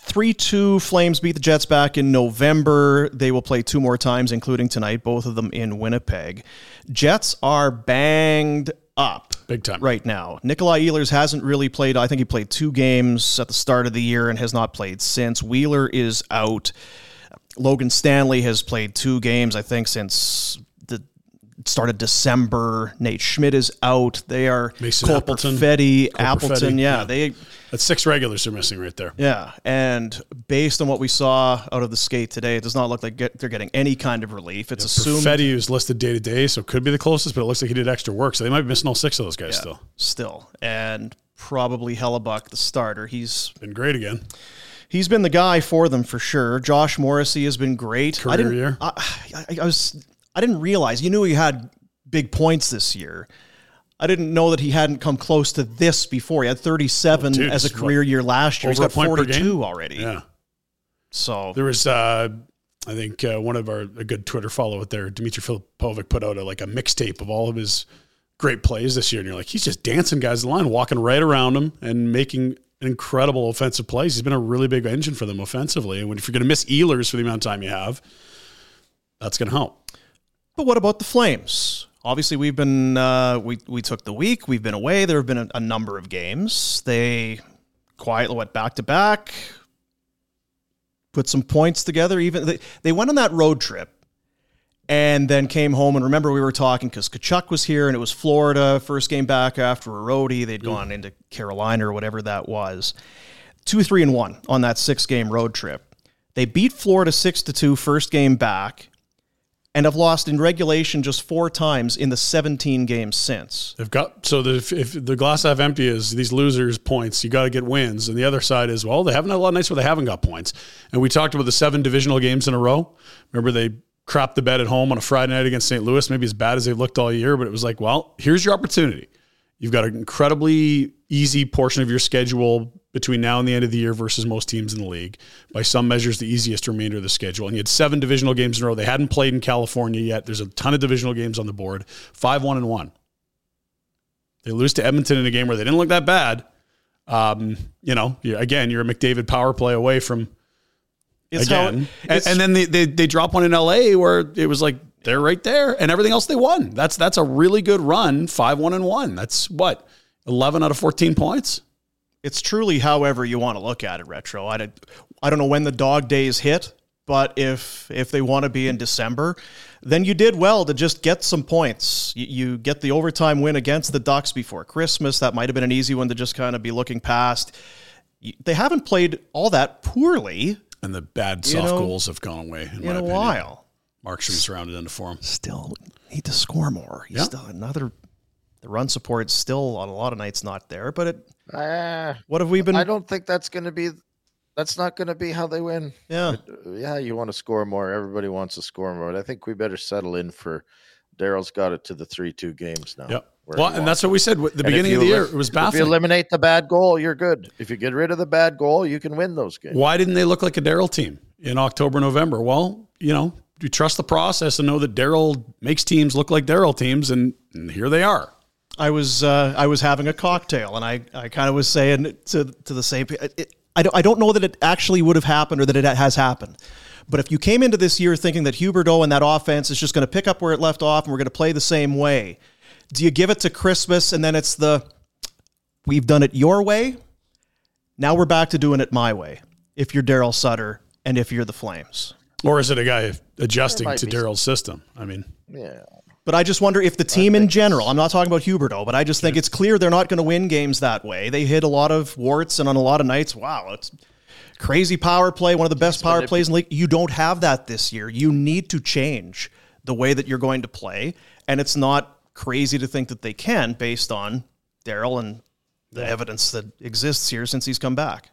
3 2 Flames beat the Jets back in November. They will play two more times, including tonight, both of them in Winnipeg. Jets are banged up. big time. right now. Nikolai Ehlers hasn't really played. I think he played two games at the start of the year and has not played since. Wheeler is out. Logan Stanley has played two games, I think, since the start of December. Nate Schmidt is out. They are Mason Cole Appleton. Perfetti, Cole Appleton. Perfetti, yeah, yeah. they That's six regulars they're missing right there. yeah, and based on what we saw out of the skate today, it does not look like get, they're getting any kind of relief. It's assumed Perfetti is listed day to day, so could be the closest, but it looks like he did extra work. So they might be missing all six of those guys Yeah, still. still, and probably Hellebuyck, the starter. He's Been great again. he's been the guy for them for sure. Josh Morrissey has been great. I Career didn't, year. I, I, I was I didn't realize you knew he had big points this year. I didn't know that he hadn't come close to this before. He had 37 Oh, dude, as a it's what, career year last year. He's got point 42 already. Yeah. So There was, uh, I think, uh, one of our a good Twitter follow out there, Dimitri Filipovic, put out a, like a mixtape of all of his great plays this year, and you're like, he's just dancing guys the line, walking right around them, and making incredible offensive plays. He's been a really big engine for them offensively, and when, if you're going to miss Ehlers for the amount of time you have, that's going to help. But what about the Flames? Obviously, we've been uh, we we took the week. We've been away. There have been a, a number of games. They quietly went back to back, put some points together. Even they, they went on that road trip, and then came home. And remember, we were talking because Tkachuk was here, and it was Florida first game back after a roadie. They'd gone into Carolina or whatever that was. Two, three, and one on that six game road trip. They beat Florida six to two first game back and have lost in regulation just four times in the 17 games since. They've got so the, if, if the glass half empty is these losers points, you got to get wins, and the other side is well, they haven't had a lot of nights where they haven't got points. And we talked about the seven divisional games in a row. Remember they crapped the bed at home on a Friday night against St. Louis, maybe as bad as they've looked all year, but it was like, well, here's your opportunity. You've got an incredibly easy portion of your schedule between now and the end of the year versus most teams in the league. By some measures, the easiest remainder of the schedule. And you had seven divisional games in a row. They hadn't played in California yet. There's a ton of divisional games on the board. Five, one, and one. They lose to Edmonton in a game where they didn't look that bad. Um, you know, again, you're a McDavid power play away from It's how- again. and, and then they, they they drop one in LA where it was like they're right there, and everything else they won. That's that's a really good run, five one and one. That's what eleven out of fourteen points. It's truly however you want to look at it, Retro. I, don't- I don't know when the dog days hit, but if if they want to be in December, then you did well to just get some points. You, you get the overtime win against the Ducks before Christmas. That might have been an easy one to just kind of be looking past. They haven't played all that poorly And the bad You soft know, goals have gone away in, in a opinion. while. Markstrom's rounded into form. Still need to score more. He's Yeah. still another. The run support's still on a lot of nights not there, but it. Uh, What have we been? I don't think that's going to be. That's not going to be how they win. Yeah. But, yeah. You want to score more. Everybody wants to score more. But I think we better settle in for. Daryl's got it to the three-two games now. Yep. Well, and that's what we said at the And beginning of the year. It was If you eliminate the bad goal, you're good. If you get rid of the bad goal, you can win those games. Why didn't they look like a Daryl team in October, November? Well, you know, you trust the process and know that Daryl makes teams look like Daryl teams, and, and here they are. I was uh, I was having a cocktail, and I, I kind of was saying to to the same. It, I don't I don't know that it actually would have happened or that it has happened. But if you came into this year thinking that Huberdeau and that offense is just going to pick up where it left off and we're going to play the same way, do you give it to Christmas and then it's the we've done it your way? Now we're back to doing it my way. If you're Daryl Sutter and if you're the Flames. Or is it a guy adjusting to Daryl's system? I mean, Yeah. But I just wonder if the team in general, I'm not talking about Huberdeau, but I just think it's clear they're not going to win games that way. They hit a lot of warts and on a lot of nights, wow, it's crazy power play, one of the best power plays in the league. You don't have that this year. You need to change the way that you're going to play. And it's not crazy to think that they can based on Daryl and the evidence that exists here since he's come back.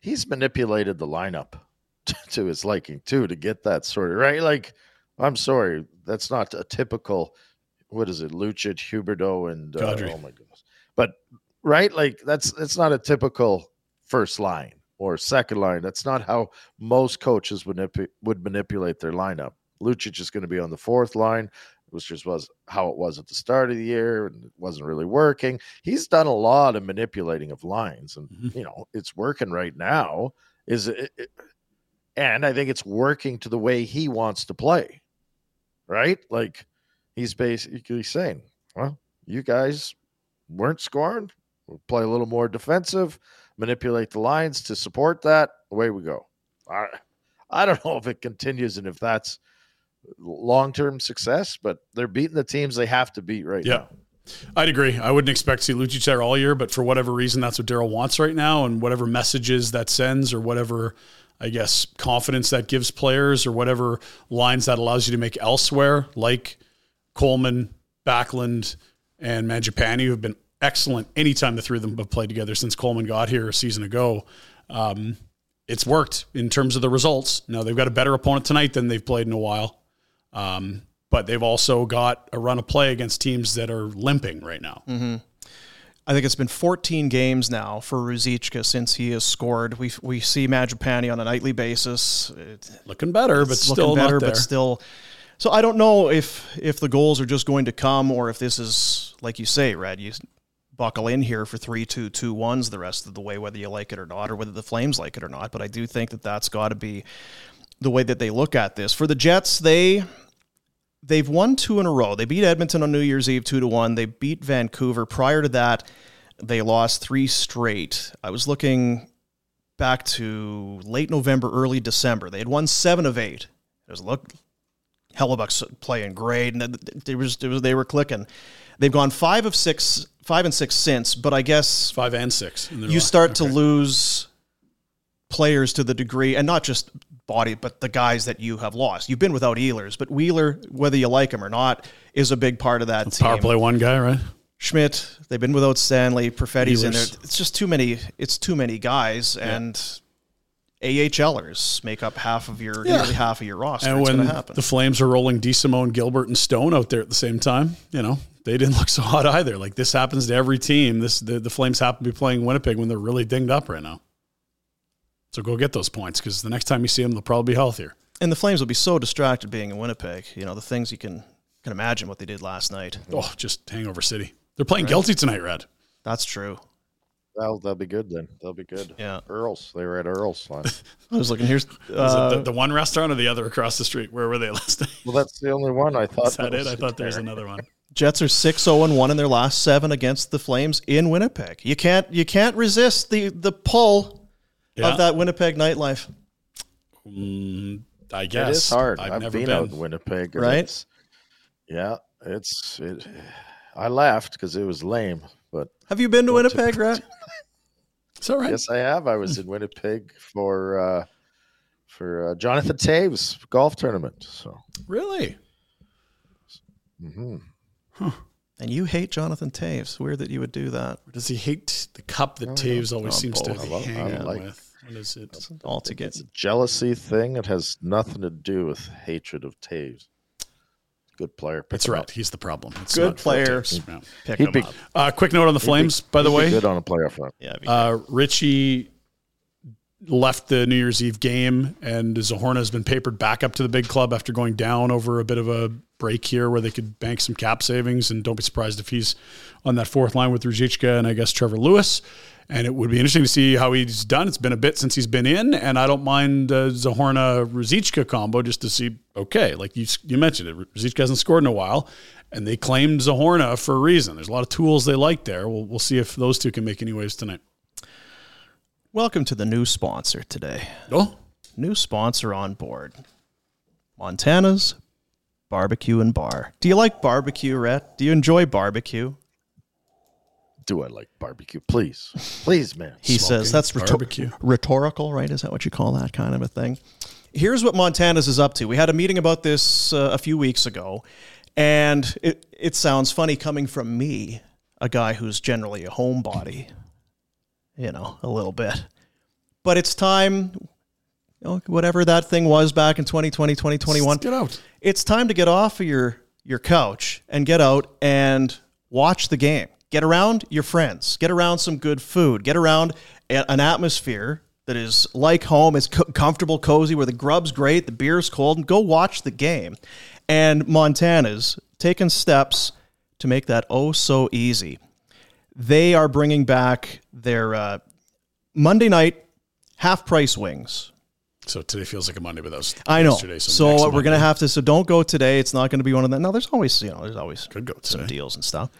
he's manipulated the lineup to his liking too to get that sort of right. Like, I'm sorry, that's not a typical. What is it, Lucic, Huberdeau, and uh, oh my goodness, but right, like that's that's not a typical first line or second line. That's not how most coaches would manip- would manipulate their lineup. Lucic is going to be on the fourth line, which just was how it was at the start of the year, and it wasn't really working. He's done a lot of manipulating of lines, and Mm-hmm. you know it's working right now. Is it, it- and I think it's working to the way he wants to play. Right, like he's basically saying, well, you guys weren't scoring. We'll play a little more defensive, manipulate the lines to support that. Away we go. I, I don't know if it continues and if that's long term success, but they're beating the teams they have to beat right Yeah. now. I'd agree. I wouldn't expect to see Lucic there all year, but for whatever reason, that's what Daryl wants right now, and whatever messages that sends, or whatever, I guess, confidence that gives players, or whatever lines that allows you to make elsewhere, like Coleman, Backlund, and Mangiapane, who have been excellent anytime the three of them have played together since Coleman got here a season ago. Um, it's worked in terms of the results. Now they've got a better opponent tonight than they've played in a while. Um, but they've also got a run of play against teams that are limping right now. Mm-hmm. I think it's been 14 games now for Ruzicka since he has scored. We we see Mangiapane on a nightly basis. It, looking better, but still better, but still. So I don't know if if the goals are just going to come or if this is like you say, Red. You buckle in here for three, two, two ones the rest of the way, whether you like it or not, or whether the Flames like it or not. But I do think that that's got to be the way that they look at this. For the Jets, they they've won two in a row. They beat Edmonton on New Year's Eve two to one. They beat Vancouver. Prior to that, they lost three straight. I was looking back to late November, early December. They had won seven of eight. It was look Hellebuyck's playing great, and they was, it was they were clicking. They've gone five of six, five and six since. But I guess five and six. You start to lose players to the degree, and not just body, but the guys that you have lost. You've been without Ehlers, but Wheeler, whether you like him or not, is a big part of that team. Power play one guy, right? Schmidt, they've been without Stanley, Perfetti's in there. It's just too many. It's too many guys, and AHLers make up half of your Yeah. nearly half of your roster. And it's when happen. the Flames are rolling DeSimone, Gilbert, and Stone out there at the same time, you know, they didn't look so hot either. Like this happens to every team. This the, the Flames happen to be playing Winnipeg when they're really dinged up right now. So go get those points because the next time you see them, they'll probably be healthier. and the Flames will be so distracted being in Winnipeg. You know the things you can can imagine what they did last night. Oh, just hangover city. They're playing Right. guilty tonight, Red. That's true. That'll, that'll be good then. They'll be good. Yeah. Earl's. They were at Earl's last. I was looking here's Was uh, it the, the one restaurant or the other across the street? Where were they last night? well, that's the only one I thought. Is that it? was I thought there was there. another one. Jets are 6-0 and 1 in their last 7 against the Flames in Winnipeg. You can't you can't resist the the pull Yeah. of that Winnipeg nightlife. Mm, I guess it is hard. I've, I've, never been, been. out in Winnipeg. Right? it's- yeah, it's it. I laughed because it was lame, but Have you been to Winnipeg, Rat? It's all right. yes, I have. I was in Winnipeg for uh, for uh, Jonathan Toews golf tournament. So, Really? mhm. And you hate Jonathan Toews. Weird that you would do that. Or does he hate the cup that Toews always Oh, seems to both. be I love- I like- with? What is it? All to get it's a jealousy thing. It has nothing to do with hatred of Toews. Good player. Pick That's right. up. He's the problem. It's Good not player. Toews. Pick He'd him be- up. Uh, quick note on the He'd be- Flames, by the way. good on a playoff run. Yeah, Uh, Ritchie left the New Year's Eve game, and Zohorna has been papered back up to the big club after going down over a bit of a break here where they could bank some cap savings. And don't be surprised if he's on that fourth line with Ruzicka and I guess Trevor Lewis. And it would be interesting to see how he's done. It's been a bit since he's been in, and I don't mind uh, Zohorna Ruzicka combo just to see. Okay, like you you mentioned it, Ruzicka hasn't scored in a while, and they claimed Zohorna for a reason. There's a lot of tools they like there. We'll we'll see if those two can make any waves tonight. Welcome to the new sponsor today. Oh, New sponsor on board. Montana's Barbecue and Bar. Do you like barbecue, Rhett? Do you enjoy barbecue? Do I like barbecue? Please, please, man. He says that's rhetor- barbecue. rhetorical, right? Is that what you call that kind of a thing? Here's what Montana's is up to. We had a meeting about this uh, a few weeks ago, and it, it sounds funny coming from me, a guy who's generally a homebody, you know, a little bit. But it's time, you know, whatever that thing was back in 2020, 2021. Get out. It's time to get off of your, your couch and get out and watch the game. Get around your friends. Get around some good food. Get around an atmosphere that is like home. It's co- comfortable, cozy, where the grub's great, the beer's cold, and go watch the game. And Montana's taken steps to make that oh so easy. They are bringing back their uh, Monday night half price wings. So today feels like a Monday, but that was I know. yesterday. So, next we're gonna have to. So don't go today. It's not gonna be one of that. No, there's always you know there's always Could go some deals and stuff.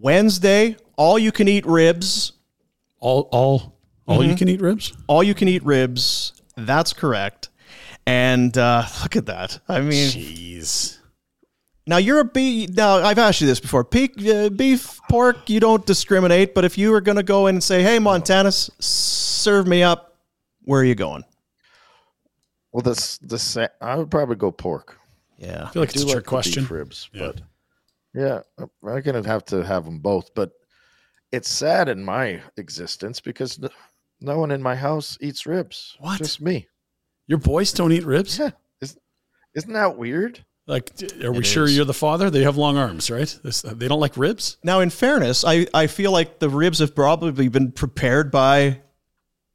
Wednesday, all you can eat ribs. all all all Mm-hmm. you can eat ribs. All you can eat ribs. That's correct. And uh, look at that. I mean, Jeez. now you're a beef. Now I've asked you this before. Beef, uh, beef, pork. You don't discriminate. But if you were gonna go in and say, "Hey, Montana, s- serve me up," where are you going? Well, this this I would probably go pork. Yeah. I feel like I it's a do trick the question. beef ribs, Yeah. but yeah, I reckon I'd have to have them both. But it's sad in my existence because no, no one in my house eats ribs. What? Just me. Your boys don't eat ribs. Yeah. Isn't, isn't that weird? Like, are we It sure is. you're the father? They have long arms, right? This, uh, they don't like ribs. Now, in fairness, I, I feel like the ribs have probably been prepared by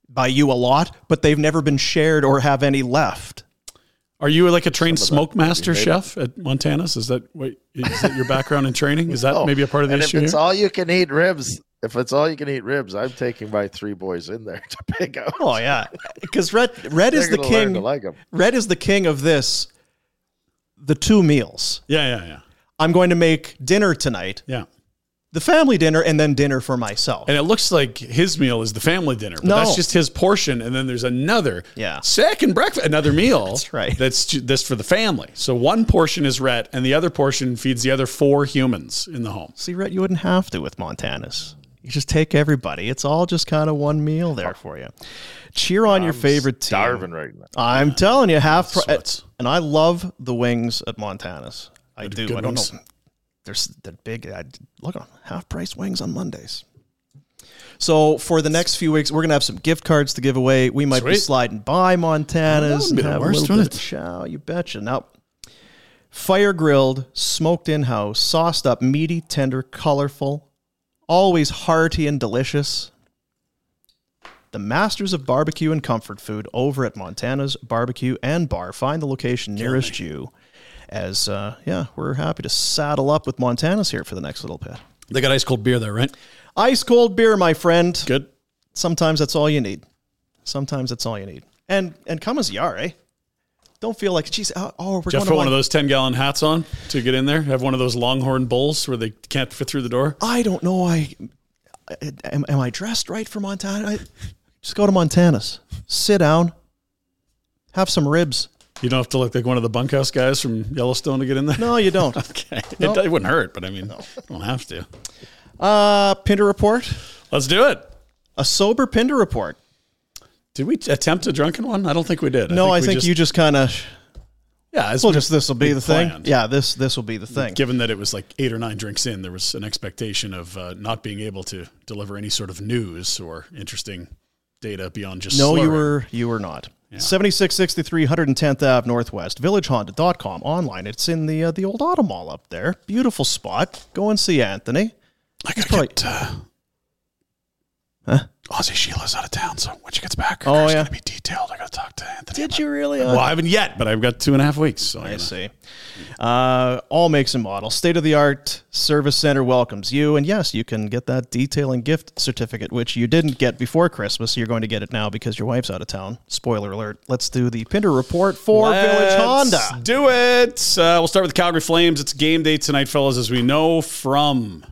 by you a lot, but they've never been shared or have any left. Are you like a trained smoke master chef at Montana's? Is that what is that your background in training? Is that No. Oh, maybe a part of the and issue if it's here? all you can eat ribs, if it's all you can eat ribs, I'm taking my three boys in there to pick out. Oh yeah, because red red is the king. to like 'em. Red is the king of this. The two meals. yeah, yeah, yeah, I'm going to make dinner tonight, yeah. The family dinner, and then dinner for myself. And it looks like his meal is the family dinner, but No. that's just his portion. And then there's another Yeah. second breakfast, another meal. That's right. That's this for the family. So one portion is Rhett, and the other portion feeds the other four humans in the home. See, Rhett, you wouldn't have to with Montana's. You just take everybody. It's all just kind of one meal there for you. Cheer on your favorite team. Starving right now. I'm telling you, half price. And I love the wings at Montana's. I do. good I don't wings. know. There's the big. I, look on half price wings on Mondays. So for the next few weeks, we're gonna have some gift cards to give away. We might be sliding by Montana's and have worst, a little bit of chow. You betcha. Now, fire grilled, smoked in house, sauced up, meaty, tender, colorful, always hearty and delicious. The masters of barbecue and comfort food over at Montana's Barbecue and Bar. Find the location nearest you. As uh, yeah, we're happy to saddle up with Montana's here for the next little bit. They got ice cold beer there, right? Ice cold beer, my friend. Good. Sometimes that's all you need. Sometimes that's all you need. And and come as you are, eh? Don't feel like, geez, oh, oh we're Jeff going to put one of those 10 gallon hats on to get in there. Have one of those longhorn bowls where they can't fit through the door. I don't know. I am, am I dressed right for Montana? I, just go to Montana's, sit down, have some ribs. You don't have to look like one of the bunkhouse guys from Yellowstone to get in there. No, you don't. Okay. No. It, it wouldn't hurt, but I mean, you don't have to. Uh, Pinder report. Let's do it. A sober Pinder report. Did we attempt a drunken one? I don't think we did. no, I we think just- you just kind of. Yeah, as Well, we- just this will be the thing. Yeah, this this will be the thing. Given that it was like eight or nine drinks in, there was an expectation of uh, not being able to deliver any sort of news or interesting data beyond just No, you were you were not. 7663 110th Ave Northwest, villagehonda.com online. It's in the uh, the old auto mall up there. Beautiful spot. Go and see Anthony. I gotta probably- get uh, Huh? Ozzy Sheila's out of town, so when she gets back, Oh, yeah. gonna be detailed. I gotta talk to Anthony. Did you really? it. Uh, Well, I haven't yet, but I've got two and a half weeks. So I see. Uh, all makes and models. State of the art service center welcomes you. And yes, you can get that detailing gift certificate, which you didn't get before Christmas. You're going to get it now because your wife's out of town. Spoiler alert. Let's do the Pinder report for Village Let's Honda. Do it. Uh, we'll start with the Calgary Flames. It's game day tonight, fellas, as we know from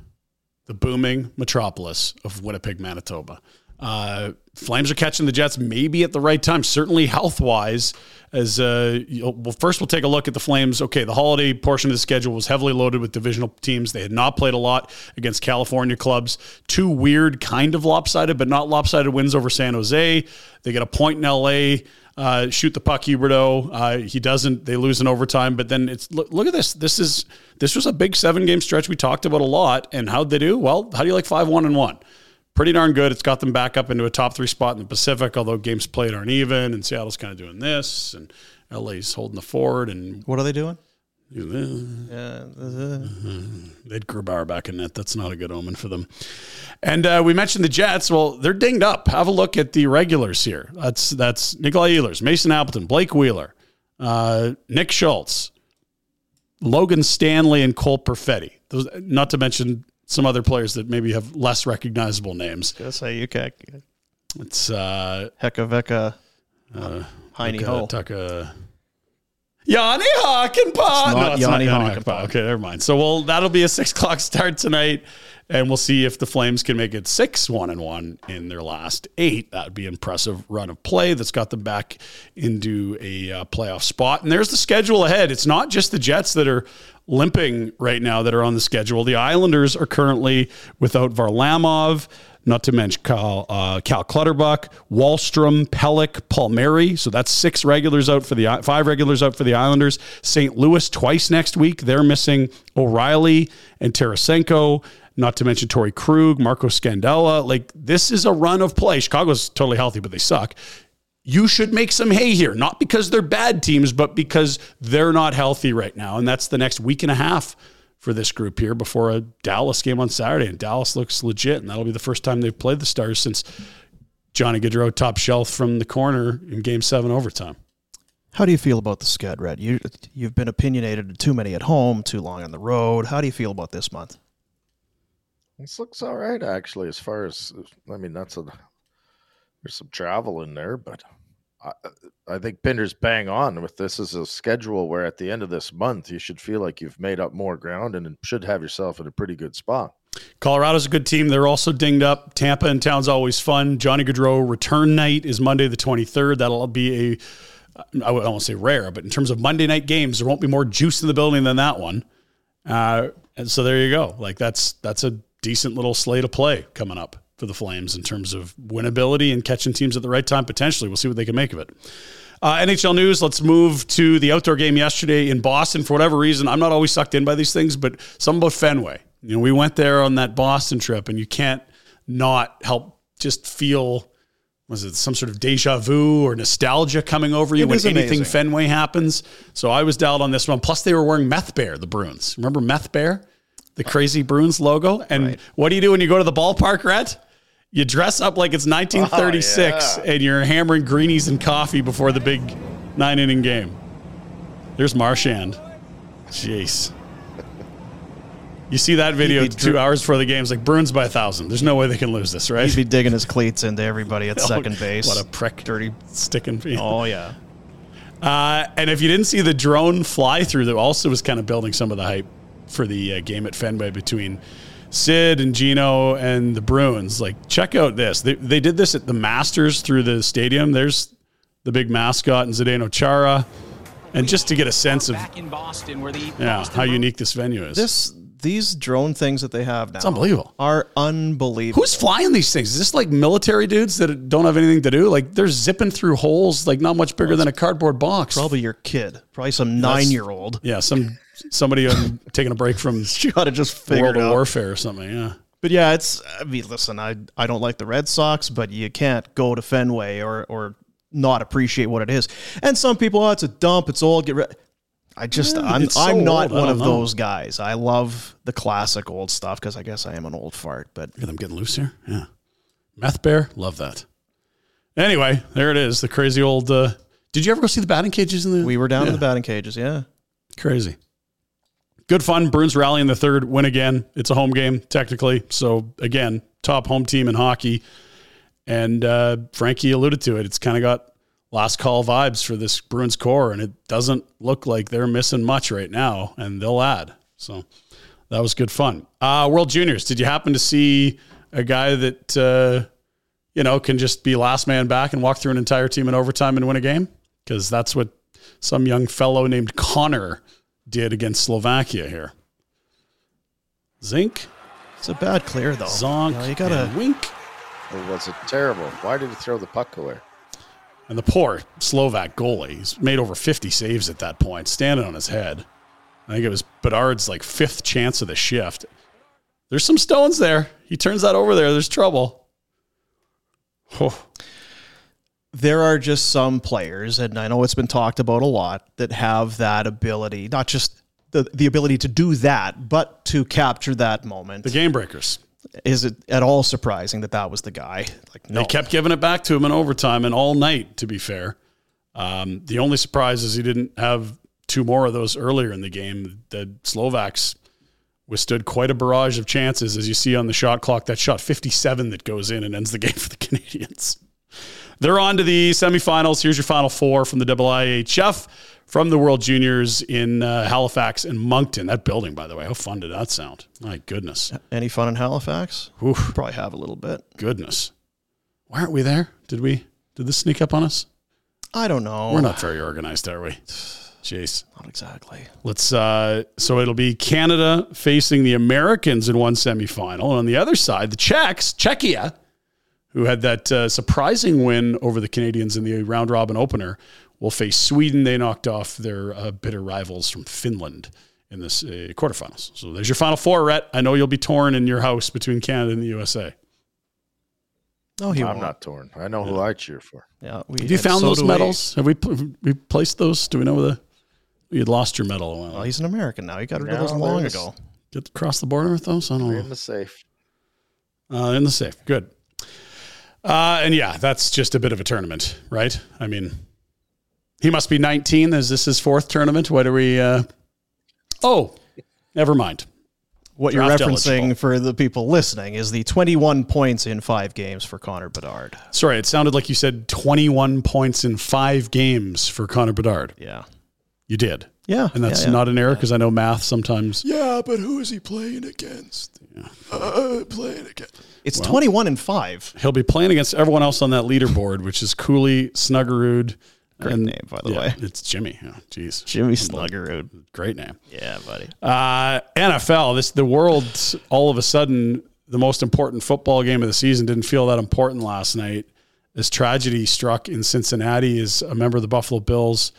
the booming metropolis of Winnipeg, Manitoba. Uh, Flames are catching the Jets maybe at the right time, certainly health wise. As uh, well, first we'll take a look at the Flames. Okay, the holiday portion of the schedule was heavily loaded with divisional teams. They had not played a lot against California clubs. Two weird, kind of lopsided, but not lopsided wins over San Jose. They get a point in LA. Uh, shoot the puck, Huberdeau. Uh, he doesn't. They lose in overtime. But then it's look, look at this. This is this was a big seven game stretch we talked about a lot. And how'd they do? Well, how do you like five one and one? Pretty darn good. It's got them back up into a top three spot in the Pacific. Although games played aren't even, and Seattle's kind of doing this, and LA's holding the fort, and What are they doing? Yeah, they'd Grubauer back in net. That's not a good omen for them. And uh, we mentioned the Jets. Well, they're dinged up. Have a look at the regulars here. That's that's Nikolai Ehlers, Mason Appleton, Blake Wheeler, uh, Nick Schultz, Logan Stanley, and Cole Perfetti. Those, not to mention some other players that maybe have less recognizable names. Gonna say you can It's uh, Hekaveka, uh, Heine Tuka- Ho. Tuka- Yanni Hockenpah. It's not it's Yanni Yanni Hockenpah. Okay, never mind. So well, that'll be a six o'clock start tonight, and we'll see if the Flames can make it six one and one in their last eight. That would be an impressive run of play that's got them back into a uh, playoff spot. And there's the schedule ahead. It's not just the Jets that are limping right now that are on the schedule. The Islanders are currently without Varlamov. Not to mention Cal, uh, Cal Clutterbuck, Wahlstrom, Pelech, Palmieri. So that's six regulars out for the five regulars out for the Islanders. St. Louis twice next week. They're missing O'Reilly and Tarasenko. Not to mention Torey Krug, Marco Scandella. Like this is a run of play. Chicago's totally healthy, but they suck. You should make some hay here, not because they're bad teams, but because they're not healthy right now. And that's the next week and a half for this group here before a Dallas game on Saturday. And Dallas looks legit. And that'll be the first time they've played the Stars since Johnny Gaudreau top shelf from the corner in game seven overtime. How do you feel about the scud, Rhett? You you've been opinionated too many at home, too long on the road. How do you feel about this month? This looks all right, actually. As far as I mean, that's a there's some travel in there, but I, think Pinder's bang on with this as a schedule where at the end of this month you should feel like you've made up more ground and should have yourself in a pretty good spot. Colorado's a good team. They're also dinged up. Tampa and town's always fun. Johnny Gaudreau return night is Monday the 23rd. That'll be a I won't say rare, but in terms of Monday night games, there won't be more juice in the building than that one. Uh, and so there you go. Like that's that's a decent little slate of play coming up for the Flames in terms of winnability and catching teams at the right time. Potentially, we'll see what they can make of it. Uh, NHL news. Let's move to the outdoor game yesterday in Boston. For whatever reason, I'm not always sucked in by these things, but something about Fenway. You know, we went there on that Boston trip, and you can't not help just feel was it some sort of deja vu or nostalgia coming over you It when anything amazing. Fenway happens? So I was dialed on this one. Plus, they were wearing Meth Bear, the Bruins. Remember Meth Bear, the crazy Bruins logo? And what do you do when you go to the ballpark, Rhett? You dress up like it's 1936 yeah. and you're hammering greenies and coffee before the big nine inning game. There's Marchand. Jeez. You see that video two dr- hours before the game. It's like Bruins by a thousand. There's no way they can lose this, right? He'd be digging his cleats into everybody at Oh, second base. What a prick. dirty. Sticking. Feet. Oh yeah. Uh, and if you didn't see the drone fly through, that also was kind of building some of the hype for the uh, game at Fenway between Sid and Gino and the Bruins. Like, check out this. They, they did this at the Masters through the stadium. There's the big mascot and Zdeno Chara. And just to get a sense of back in Boston where the yeah how unique this venue is. This these drone things that they have now It's unbelievable. are unbelievable. Who's flying these things? Is this like military dudes that don't have anything to do? Like they're zipping through holes like not much bigger than a cardboard box. Probably your kid. Probably some nine year old. Yeah, some somebody um, taking a break from ought to just World of. Warfare or something. Yeah. But yeah, it's. I mean, listen, I I don't like the Red Sox, but you can't go to Fenway or or not appreciate what it is. And some people, oh, it's a dump. It's old. Get rid. I just, Yeah, I'm so I'm not old, one of know. those guys. I love the classic old stuff because I guess I am an old fart. But I'm getting loose here. Yeah. Meth Bear, love that. Anyway, there it is. The crazy old. Uh, did you ever go see the batting cages in the? we were down Yeah. in the batting cages. Yeah. Crazy. Good fun. Bruins rally in the third, win again. It's a home game, technically. So, again, top home team in hockey. And uh, Frankie alluded to it. It's kind of got last call vibes for this Bruins core, and it doesn't look like they're missing much right now, and they'll add. So, that was good fun. Uh, World Juniors, did you happen to see a guy that, uh, you know, can just be last man back and walk through an entire team in overtime and win a game? Because that's what some young fellow named Connor did against Slovakia here. Zinc. It's a bad clear though. Zonk, You, know, you gotta. and Wink. It was it terrible? Why did he throw the puck away? And the poor Slovak goalie, he's made over 50 saves at that point, standing on his head. I think it was Bedard's like fifth chance of the shift. There's some stones there. He turns that over there. There's trouble. Oh, there are just some players, and I know it's been talked about a lot, that have that ability, not just the, the ability to do that, but to capture that moment. the game breakers. Is it at all surprising that that was the guy? Like, no. They kept giving it back to him in overtime and all night, to be fair. Um, the only surprise is he didn't have two more of those earlier in the game. The Slovaks withstood quite a barrage of chances, as you see on the shot clock. That shot 57 that goes in and ends the game for the Canadians. They're on to the semifinals. Here's your final four from the IIHF from the World Juniors in uh, Halifax and Moncton. That building, by the way, how fun did that sound? My goodness. Any fun in Halifax? Oof. Probably have a little bit. Goodness. Why aren't we there? Did we? Did this sneak up on us? I don't know. We're not very organized, are we? Jeez. Not exactly. Let's uh so it'll be Canada facing the Americans in one semifinal. And on the other side, the Czechs, Czechia, who had that uh, surprising win over the Canadians in the round robin opener, will face Sweden. They knocked off their uh, bitter rivals from Finland in this uh, quarterfinals. So there's your final four, Rhett. I know you'll be torn in your house between Canada and the USA. No, he I'm won't. not torn. I know who I cheer for. Yeah, we, Have you found so those do we. medals? Have we have we placed those? Do we know the you had lost your medal a while? Well, he's an American now. He got rid of those long ago. Get across the border with those? I don't know. in the safe. Uh, in the safe. Good. Uh, and yeah, that's just a bit of a tournament, right? I mean, he must be 19. Is this his fourth tournament? What are we? Uh... Oh, never mind. What you're Draft referencing eligible. for the people listening is the 21 points in five games for Connor Bedard. Sorry, it sounded like you said 21 points in five games for Connor Bedard. Yeah. You did. Yeah. And that's yeah, yeah. not an error because I know math sometimes. Yeah, but who is he playing against? Uh, playing against. It's Well- 21 and 5. He'll be playing against everyone else on that leaderboard, which is Cooley, Snuggerud. Great and, name, by the yeah, way. It's Jimmy. Oh, jeez. Jimmy Snuggerud. Great name. Yeah, buddy. Uh, NFL, this the world all of a sudden the most important football game of the season didn't feel that important last night. As tragedy struck in Cincinnati as a member of the Buffalo Bills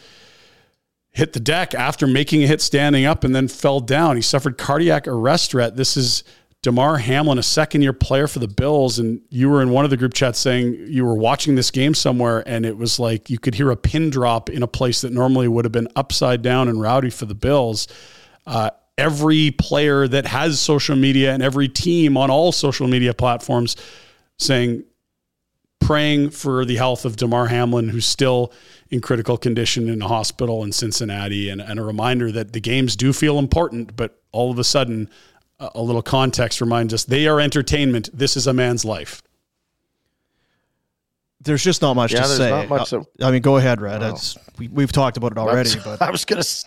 hit the deck after making a hit standing up and then fell down. He suffered cardiac arrest. Rhett. This is Damar Hamlin, a second year player for the Bills, and you were in one of the group chats saying you were watching this game somewhere, and it was like you could hear a pin drop in a place that normally would have been upside down and rowdy for the Bills. Uh, every player that has social media and every team on all social media platforms saying, praying for the health of Damar Hamlin, who's still in critical condition in a hospital in Cincinnati, and, and a reminder that the games do feel important, but all of a sudden, a, a little context reminds us they are entertainment. This is a man's life. There's just not much Yeah, to say. not much Uh, that- I mean, go ahead, Rhett. Wow. We, we've talked about it already, That's- but I was gonna, s-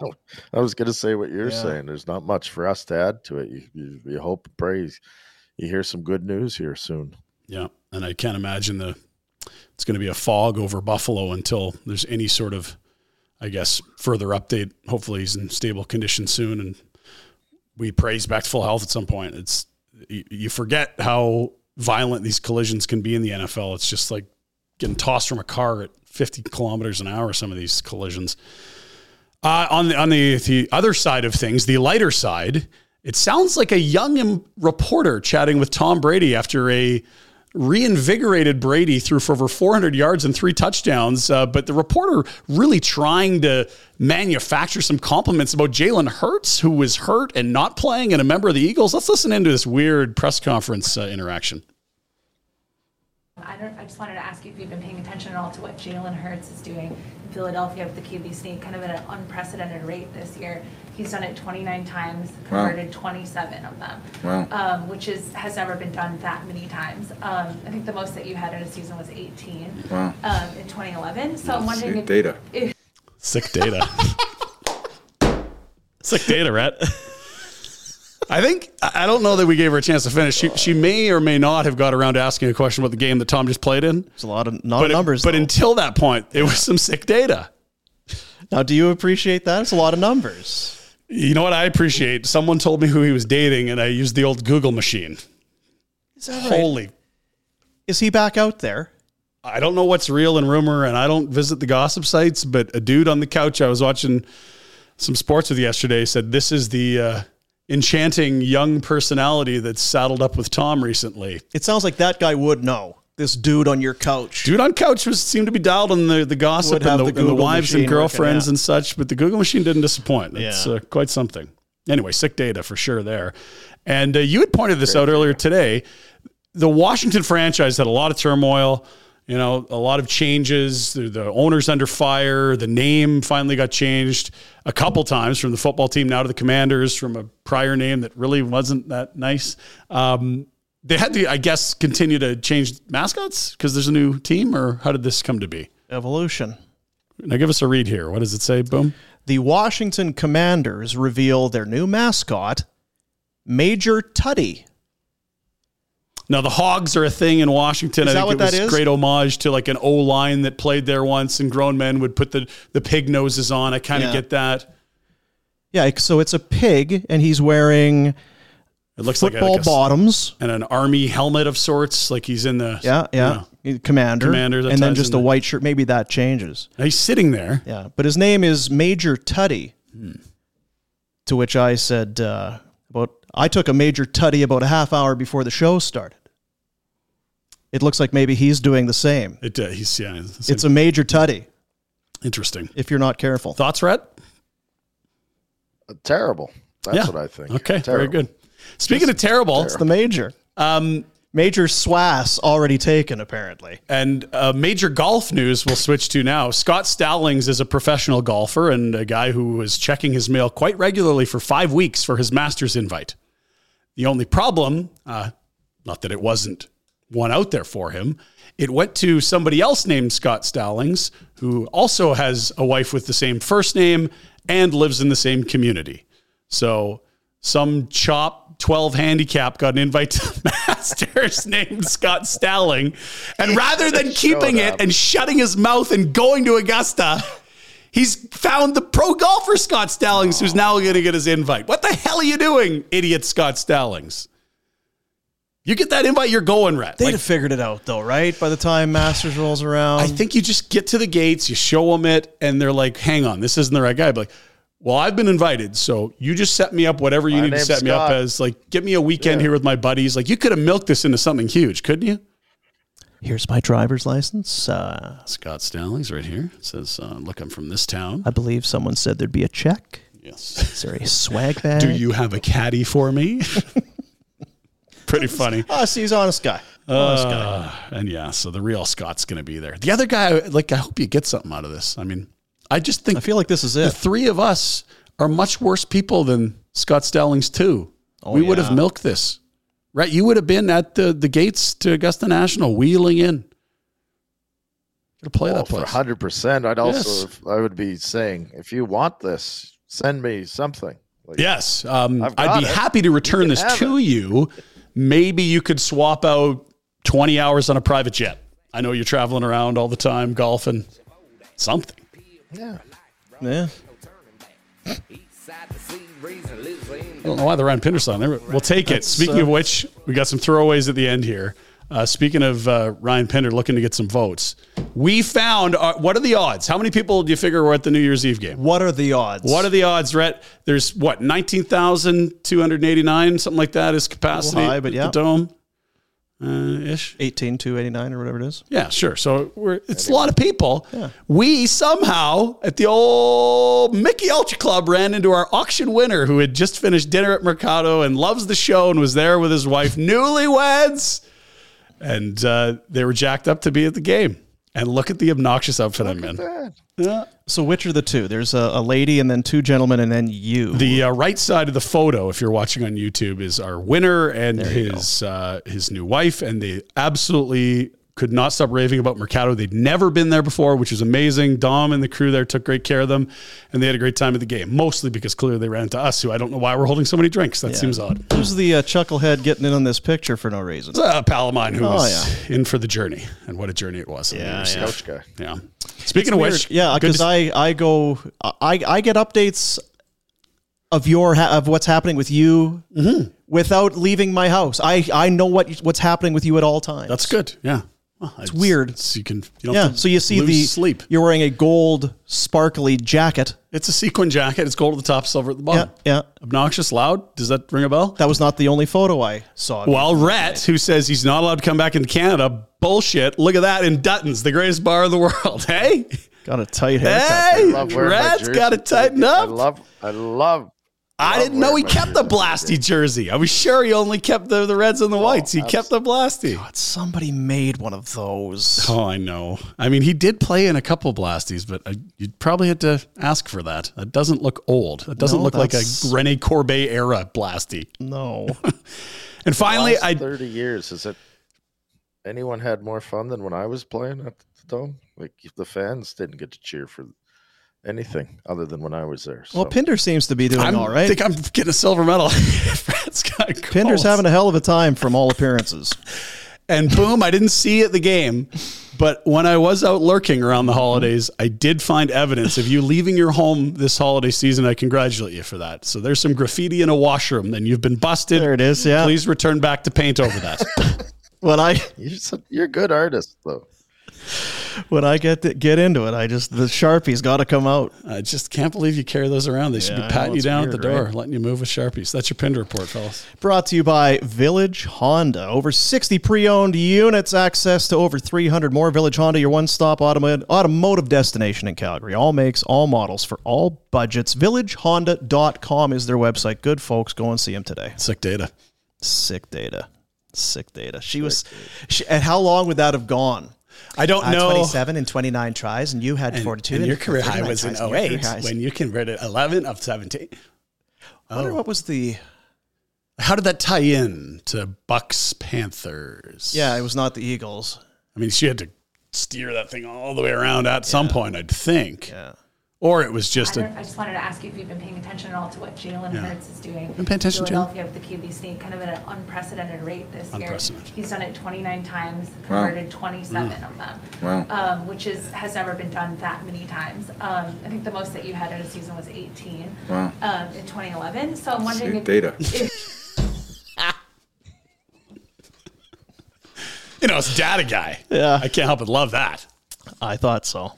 I was gonna say what you're Yeah. saying. There's not much for us to add to it. You, you, you hope, and pray, you hear some good news here soon. Yeah, and I can't imagine the it's going to be a fog over Buffalo until there's any sort of, I guess, further update. Hopefully, he's in stable condition soon, and we praise back to full health at some point. It's you, you forget how violent these collisions can be in the NFL. It's just like getting tossed from a car at 50 kilometers an hour. Some of these collisions. Uh, on the on the the other side of things, the lighter side, it sounds like a young reporter chatting with Tom Brady after a reinvigorated Brady threw for over 400 yards and three touchdowns. Uh, but the reporter really trying to manufacture some compliments about Jalen Hurts, who was hurt and not playing, and a member of the Eagles. Let's listen into this weird press conference uh, interaction. I. I just wanted to ask you if you've been paying attention at all to what Jalen Hurts is doing in Philadelphia with the QB sneak, kind of at an unprecedented rate this year. He's done it 29 times, Wow. converted 27 of them, Wow. um, which is has never been done that many times. Um, I think the most that you had in a season was 18 Wow. um, in 2011. So I'm wondering Sick if data. If, Sick data. Sick data, Rhett. I think I I don't know that we gave her a chance to finish. She, she may or may not have got around to asking a question about the game that Tom just played in. There's a lot of not but it- numbers. but until that point, it was some sick data. now, do you appreciate that? It's a lot of numbers. You know what I appreciate? Someone told me who he was dating, and I used the old Google machine. Is that right? Holy! Is he back out there? I don't know what's real and rumor, and I don't visit the gossip sites. But a dude on the couch I was watching some sports with yesterday said this is the uh, enchanting young personality that's saddled up with Tom recently. It sounds like that guy would know. This dude on your couch. Dude on couch was seemed to be dialed on the, the gossip and the, the and the wives and girlfriends and such, but the Google machine didn't disappoint. It's Yeah. uh, quite something. Anyway, sick data for sure there. And uh, you had pointed this out earlier today. The Washington franchise had a lot of turmoil, you know, a lot of changes. The, the owner's under fire. The name finally got changed a couple times from the football team now to the Commanders from a prior name that really wasn't that nice. Um, they had to, I guess, continue to change mascots because there's a new team, or how did this come to be? Evolution. Now give us a read here. What does it say? Boom. The Washington Commanders reveal their new mascot, Major Tuddy. Now the Hogs are a thing in Washington. Is I that think what it was that is? great homage to like an O line that played there once, and grown men would put the the pig noses on. I kind of Yeah. get that. Yeah, so it's a pig, and he's wearing It looks football like, a, like a- bottoms. and an army helmet of sorts, like he's in the Yeah, yeah. Commander. Commander, And then just a the- white shirt. Maybe that changes. He's sitting there. Yeah. But his name is Major Tutty. Hmm. To which I said, uh, about I took a Major Tutty about a half hour before the show started. It looks like maybe he's doing the same. It uh, he's yeah. It's, It's a Major Tutty. interesting. if you're not careful. Thoughts, Rhett? Terrible. That's Yeah. what I think. Okay, very good. Speaking of terrible, It's the Major. um, Major Swass already taken, apparently. And uh, major golf news we'll switch to now. Scott Stallings is a professional golfer and a guy who was checking his mail quite regularly for five weeks for his Masters invite. The only problem, uh, not that it wasn't one out there for him, it went to somebody else named Scott Stallings, who also has a wife with the same first name and lives in the same community. So some chop 12 handicap got an invite to the Masters named Scott Stalling. And rather than keeping it and shutting his mouth and going to Augusta, he's found the pro golfer Scott Stallings who's now going to get his invite. What the hell are you doing, idiot Scott Stallings? You get that invite, you're going, Rat. They'd Like, have figured it out, though, right? By the time Masters rolls around. I think you just get to the gates, you show them it, and they're like, hang on, this isn't the right guy. But like, well, I've been invited, so you just set me up whatever you My need to name's set me up as. Like, get me a weekend here with my buddies. Like, you could have milked this into something huge, couldn't you? Here's my driver's license. Uh, Scott Stallings right here. It says, uh, look, I'm from this town. I believe someone said there'd be a check. Yes. Is there a swag bag? Do you have a caddy for me? Pretty funny. Oh, see, he's honest guy. Honest guy. Uh, and yeah, so the real Scott's going to be there. The other guy, like, I hope you get something out of this. I mean, I just think I feel like this is it. the it. three of us are much worse people than Scott Stallings too. Oh, we would have milked this, right? You would have been at the the gates to Augusta National, wheeling in. To play Well, that place. hundred percent, I'd also Yes. I would be saying, if you want this, send me something. Like, Yes, um, I'd be it. happy to return this to you. Maybe you could swap out twenty hours on a private jet. I know you're traveling around all the time, golfing. Something. Yeah. Yeah. I don't know why the Ryan Pinder song. There- We'll take it. That's, Speaking uh, of which, we got some throwaways at the end here. Uh, speaking of uh, Ryan Pinder looking to get some votes, we found uh, what are the odds? How many people do you figure were at the New Year's Eve game? What are the odds? What are the odds, Rhett? There's what nineteen thousand two hundred eighty nine, something like that is capacity. high, but yeah. the dome, uh, ish. 18289 or whatever it is? Yeah, sure. So we're it's a lot of people. Yeah. We somehow at the old Mickey Ultra Club ran into our auction winner who had just finished dinner at Mercado and loves the show and was there with his wife, newlyweds, and uh, they were jacked up to be at the game. And look at the obnoxious outfit I'm in. Yeah. So which are the two? There's a, a lady and then two gentlemen and then you. The uh, right side of the photo, if you're watching on YouTube, is our winner and his uh, his new wife, and they absolutely could not stop raving about Mercado. They'd never been there before, which is amazing. Dom and the crew there took great care of them, and they had a great time at the game. Mostly because clearly they ran into us, who I don't know why we're holding so many drinks. That Yeah. seems odd. Who's the uh, chucklehead getting in on this picture for no reason? It's a pal of mine who Oh, was in for the journey, and what a journey it was. Yeah, yeah. yeah. Coach guy. yeah. Speaking of Weird. which, yeah, because to- I I go I I get updates of your ha- of what's happening with you Mm-hmm. without leaving my house. I I know what what's happening with you at all times. that's good. Yeah, Well, It's weird. it's- you can you don't Yeah. So you see the sleep. You're wearing a gold sparkly jacket. It's a sequin jacket. It's gold at the top, silver at the bottom. Yeah, yeah. Obnoxious, loud. Does that ring a bell? That was not the only photo I saw. of. Well, Rhett, who says he's not allowed to come back into Canada, bullshit. Look at that in Dutton's, the greatest bar in the world. Hey, got a tight haircut. hey, I love wearing my Rhett's jersey got to tighten I up. love, I love. I didn't know he kept the. Blasty jersey. I was sure he only kept the, the reds and the whites. He kept the Blasty. God, somebody made one of those. Oh, I know. I mean, he did play in a couple Blasties, but I, you'd probably had to ask for that. That doesn't look old. It doesn't No, look like a Rene Corbet era Blasty. No. And finally, I 30 years. Is it anyone had more fun than when I was playing at the dome? Like the fans didn't get to cheer for anything other than when I was there. Well, so. Pinder seems to be doing I'm- all right. I think I'm getting a silver medal. Fred's Pinder's having a hell of a time from all appearances. And boom, I didn't see it at the game. But when I was out lurking around the holidays, I did find evidence of you leaving your home this holiday season. I congratulate you for that. So there's some graffiti in a washroom, and you've been busted. There it is. Yeah. Please return back to paint over that. When I You're, so- you're a good artist, though. When I get to, get into it, I just the sharpie's got to come out. I just can't believe you carry those around. They should Yeah, I be patting you down weird, at the door, right? letting you move with Sharpies. That's your Pinder report, fellas. Brought to you by Village Honda. Over 60 pre-owned units, access to over 300 more. Village Honda, your one-stop automotive automotive destination in Calgary. All makes, all models for all budgets. VillageHonda.com is their website. Good folks, go and see them today. Sick data. Sick data. Sick data. She was. She, and how long would that have gone? I don't Uh, know. 27 and 29 tries, and you had And, 42. and your career high was in tries, and your career 08 when you converted 11 of 17. I wonder what was the. How did that tie in to Bucks Panthers? Yeah, it was not the Eagles. I mean, she had to steer that thing all the way around at some point, I'd think. Yeah. Or it was just I, a. don't- I just wanted to ask you if you've been paying attention at all to what Jalen Yeah. Hurts is doing. Been paying attention, Jalen. Philadelphia with the QB sneak, kind of at an unprecedented rate this year. He's done it 29 times, Wow. converted 27 Mm. of them, Wow. um, which is has never been done that many times. Um, I think the most that you had in a season was 18 Wow. um, in 2011. So I'm wondering Sweet if, data. if You know, it's data guy. Yeah. I can't help but love that. I thought so.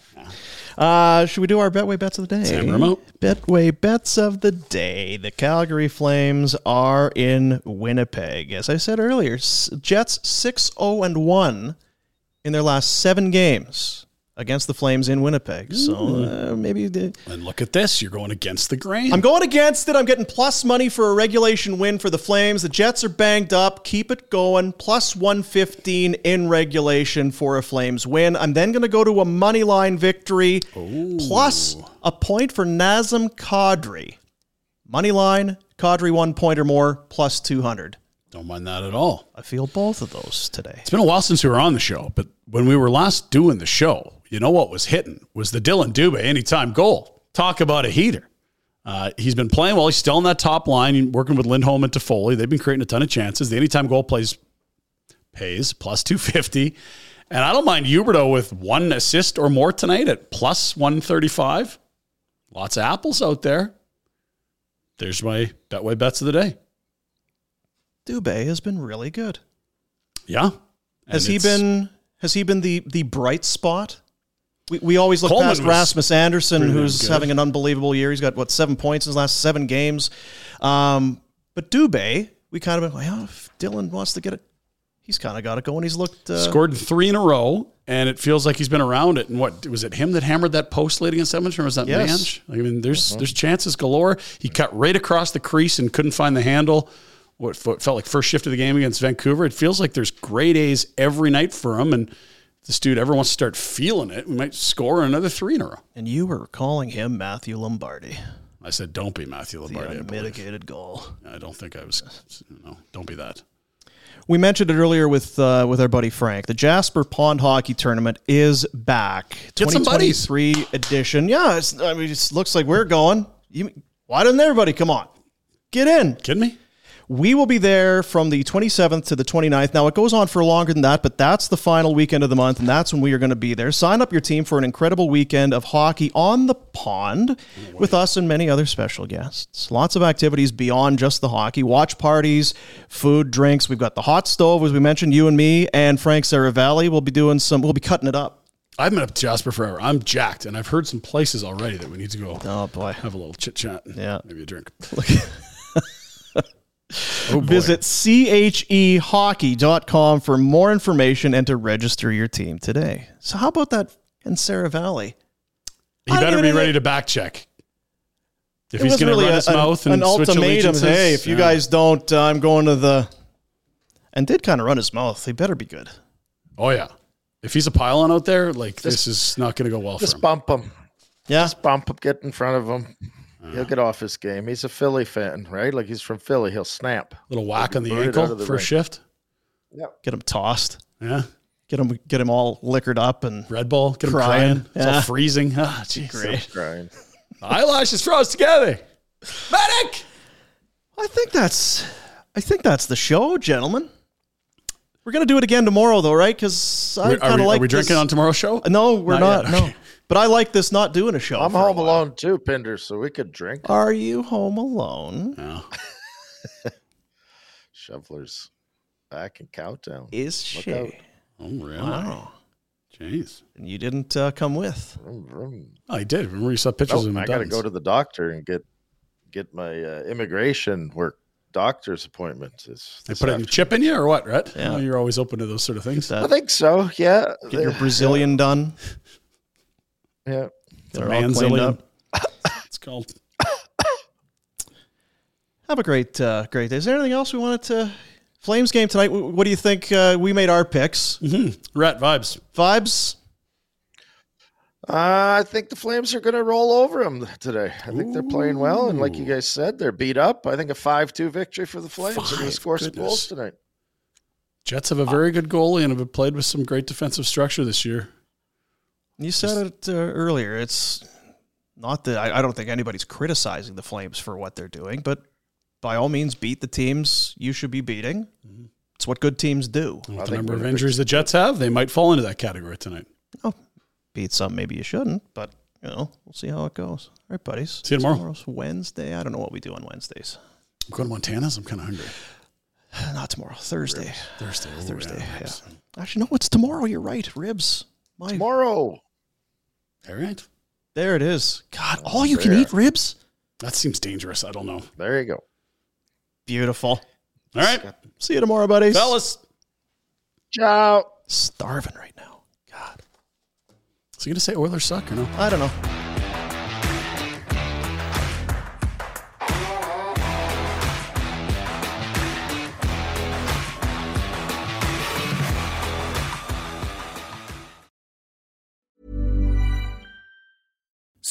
Uh, should we do our Betway bets of the day? Sam remote. Betway bets of the day. The Calgary Flames are in Winnipeg. As I said earlier, Jets 6 0 and 1 in their last seven games against the Flames in Winnipeg. So uh, maybe the, And look at this. You're going against the grain. I'm going against it. I'm getting plus money for a regulation win for the Flames. The Jets are banged up. Keep it going. Plus 115 in regulation for a Flames win. I'm then going to go to a money line victory plus a point for Nazem Kadri. Money line, Kadri one point or more, plus 200. Don't mind that at all. I feel both of those today. It's been a while since we were on the show, but when we were last doing the show, you know what was hitting was the Dylan Dubé anytime goal. Talk about a heater. Uh, he's been playing well. He's still in that top line, working with Lindholm and Toffoli. They've been creating a ton of chances. The anytime goal plays pays plus 250. And I don't mind Huberdeau with one assist or more tonight at plus 135. Lots of apples out there. There's my Betway bets of the day. Dubé has been really good. Yeah. Has he been has he been the the bright spot? We, we always look Coleman past Rasmus Andersson, who's good. having an unbelievable year. He's got what seven points in his last seven games. Um, but Dubé, we kind of been like, oh, if Dylan wants to get it, he's kind of got it going. He's looked uh, scored three in a row, and it feels like he's been around it. And what was it? Him that hammered that post late against Edmonton, or was that Yes. I mean, there's there's chances galore. He cut right across the crease and couldn't find the handle. What what felt like first shift of the game against Vancouver. It feels like there's great A's every night for him, and this dude ever wants to start feeling it, we might score another three in a row. And you were calling him Matthew Lombardi. I said, don't be Matthew Lombardi. Believe. unmitigated goal. I don't think I was. No, don't be that. We mentioned it earlier with uh, with our buddy Frank. The Jasper Pond Hockey Tournament is back. Get some buddies. 2023 edition. Yeah, it's, I mean, it looks like we're going. You, why doesn't everybody come on? Get in. Kidding me? We will be there from the 27th to the 29th. Now, it goes on for longer than that, but that's the final weekend of the month, and that's when we are going to be there. Sign up your team for an incredible weekend of hockey on the pond with us and many other special guests. Lots of activities beyond just the hockey watch parties, food, drinks. We've got the hot stove, as we mentioned, you and me, and Frank Seravalli will be doing some, we'll be cutting it up. I've been up to Jasper forever. I'm jacked, and I've heard some places already that we need to go. Oh boy, have a little chit chat. Yeah, maybe a drink. Oh, Visit chehockey.com for more information and to register your team today. So, how about that in Seravalli? He I better be even- ready to back check. If It he's wasn't going to really run a- his an- mouth and an switch ultimatum. Hey, if you yeah. guys don't, uh, I'm going to the. And did kind of run his mouth. He better be good. oh yeah, if he's a pylon out there, like this is not going to go well for Just bump him. Yeah. Just bump him. Get in front of him. He'll get off his game. He's a Philly fan, right? Like he's from Philly. He'll snap. a Little whack on the ankle of the for a ring. shift. Get him tossed. Yeah. Get him get him all liquored up and Red Bull, get him crying. crying. It's all freezing. Ah, jeez. Great. Crying. Eyelashes froze together. Medic. I think that's I think that's the show, gentlemen. We're gonna do it again tomorrow, though, right? Because I kind of like. are like. we drinking this- on tomorrow's show? No, we're Not not. yet, No, okay. But I like this not doing a show. I'm for a home while. alone too, Pinder, so we could drink. Are you home alone? No. Shovelers back in countdown. Is Look she? out. Oh, really? Wow. Jeez. And you didn't uh, come with. Vroom, vroom. Oh, he did. Remember you saw pictures Nope, of him. I got to go to the doctor and get get my uh, immigration work doctor's appointment. This, They this put a afternoon. chip in you or what, Rhett? Yeah. Yeah. you're always open to those sort of things. I think so. Yeah. Get your Brazilian done. Yeah. Get her all cleaned up. It's called. Have a great, uh, great day. Is there anything else we wanted to? Flames game tonight. What do you think? Uh, we made our picks. Mm-hmm. Rat vibes. Vibes. Uh, I think the Flames are going to roll over them today. I think they're playing well, and like you guys said, they're beat up. I think a five-two victory for the Flames. They're going to Five, score some goals tonight. Jets have a very good goalie and have played with some great defensive structure this year. You said it uh, earlier. It's not that I, I don't think anybody's criticizing the Flames for what they're doing, but by all means, beat the teams you should be beating. It's what good teams do. With the number of injuries the Jets have, they might fall into that category tonight. Oh, Beat some, maybe you shouldn't, but you know, we'll see how it goes. All right, buddies. See you tomorrow. Tomorrow's Wednesday. I don't know what we do on Wednesdays. I'm going to Montana's. I'm kind of hungry. Not tomorrow. Thursday. Thursday. Oh, Thursday. yeah, Yeah. Actually, no, it's tomorrow. You're right. Ribs. My, Tomorrow. All right. there it is. God, all you can eat ribs. That seems dangerous. I don't know. There you go. Beautiful. All right. See you tomorrow, buddies. Fellas. Ciao. Starving right now. God. Is he going to say Oilers suck or no? I don't know.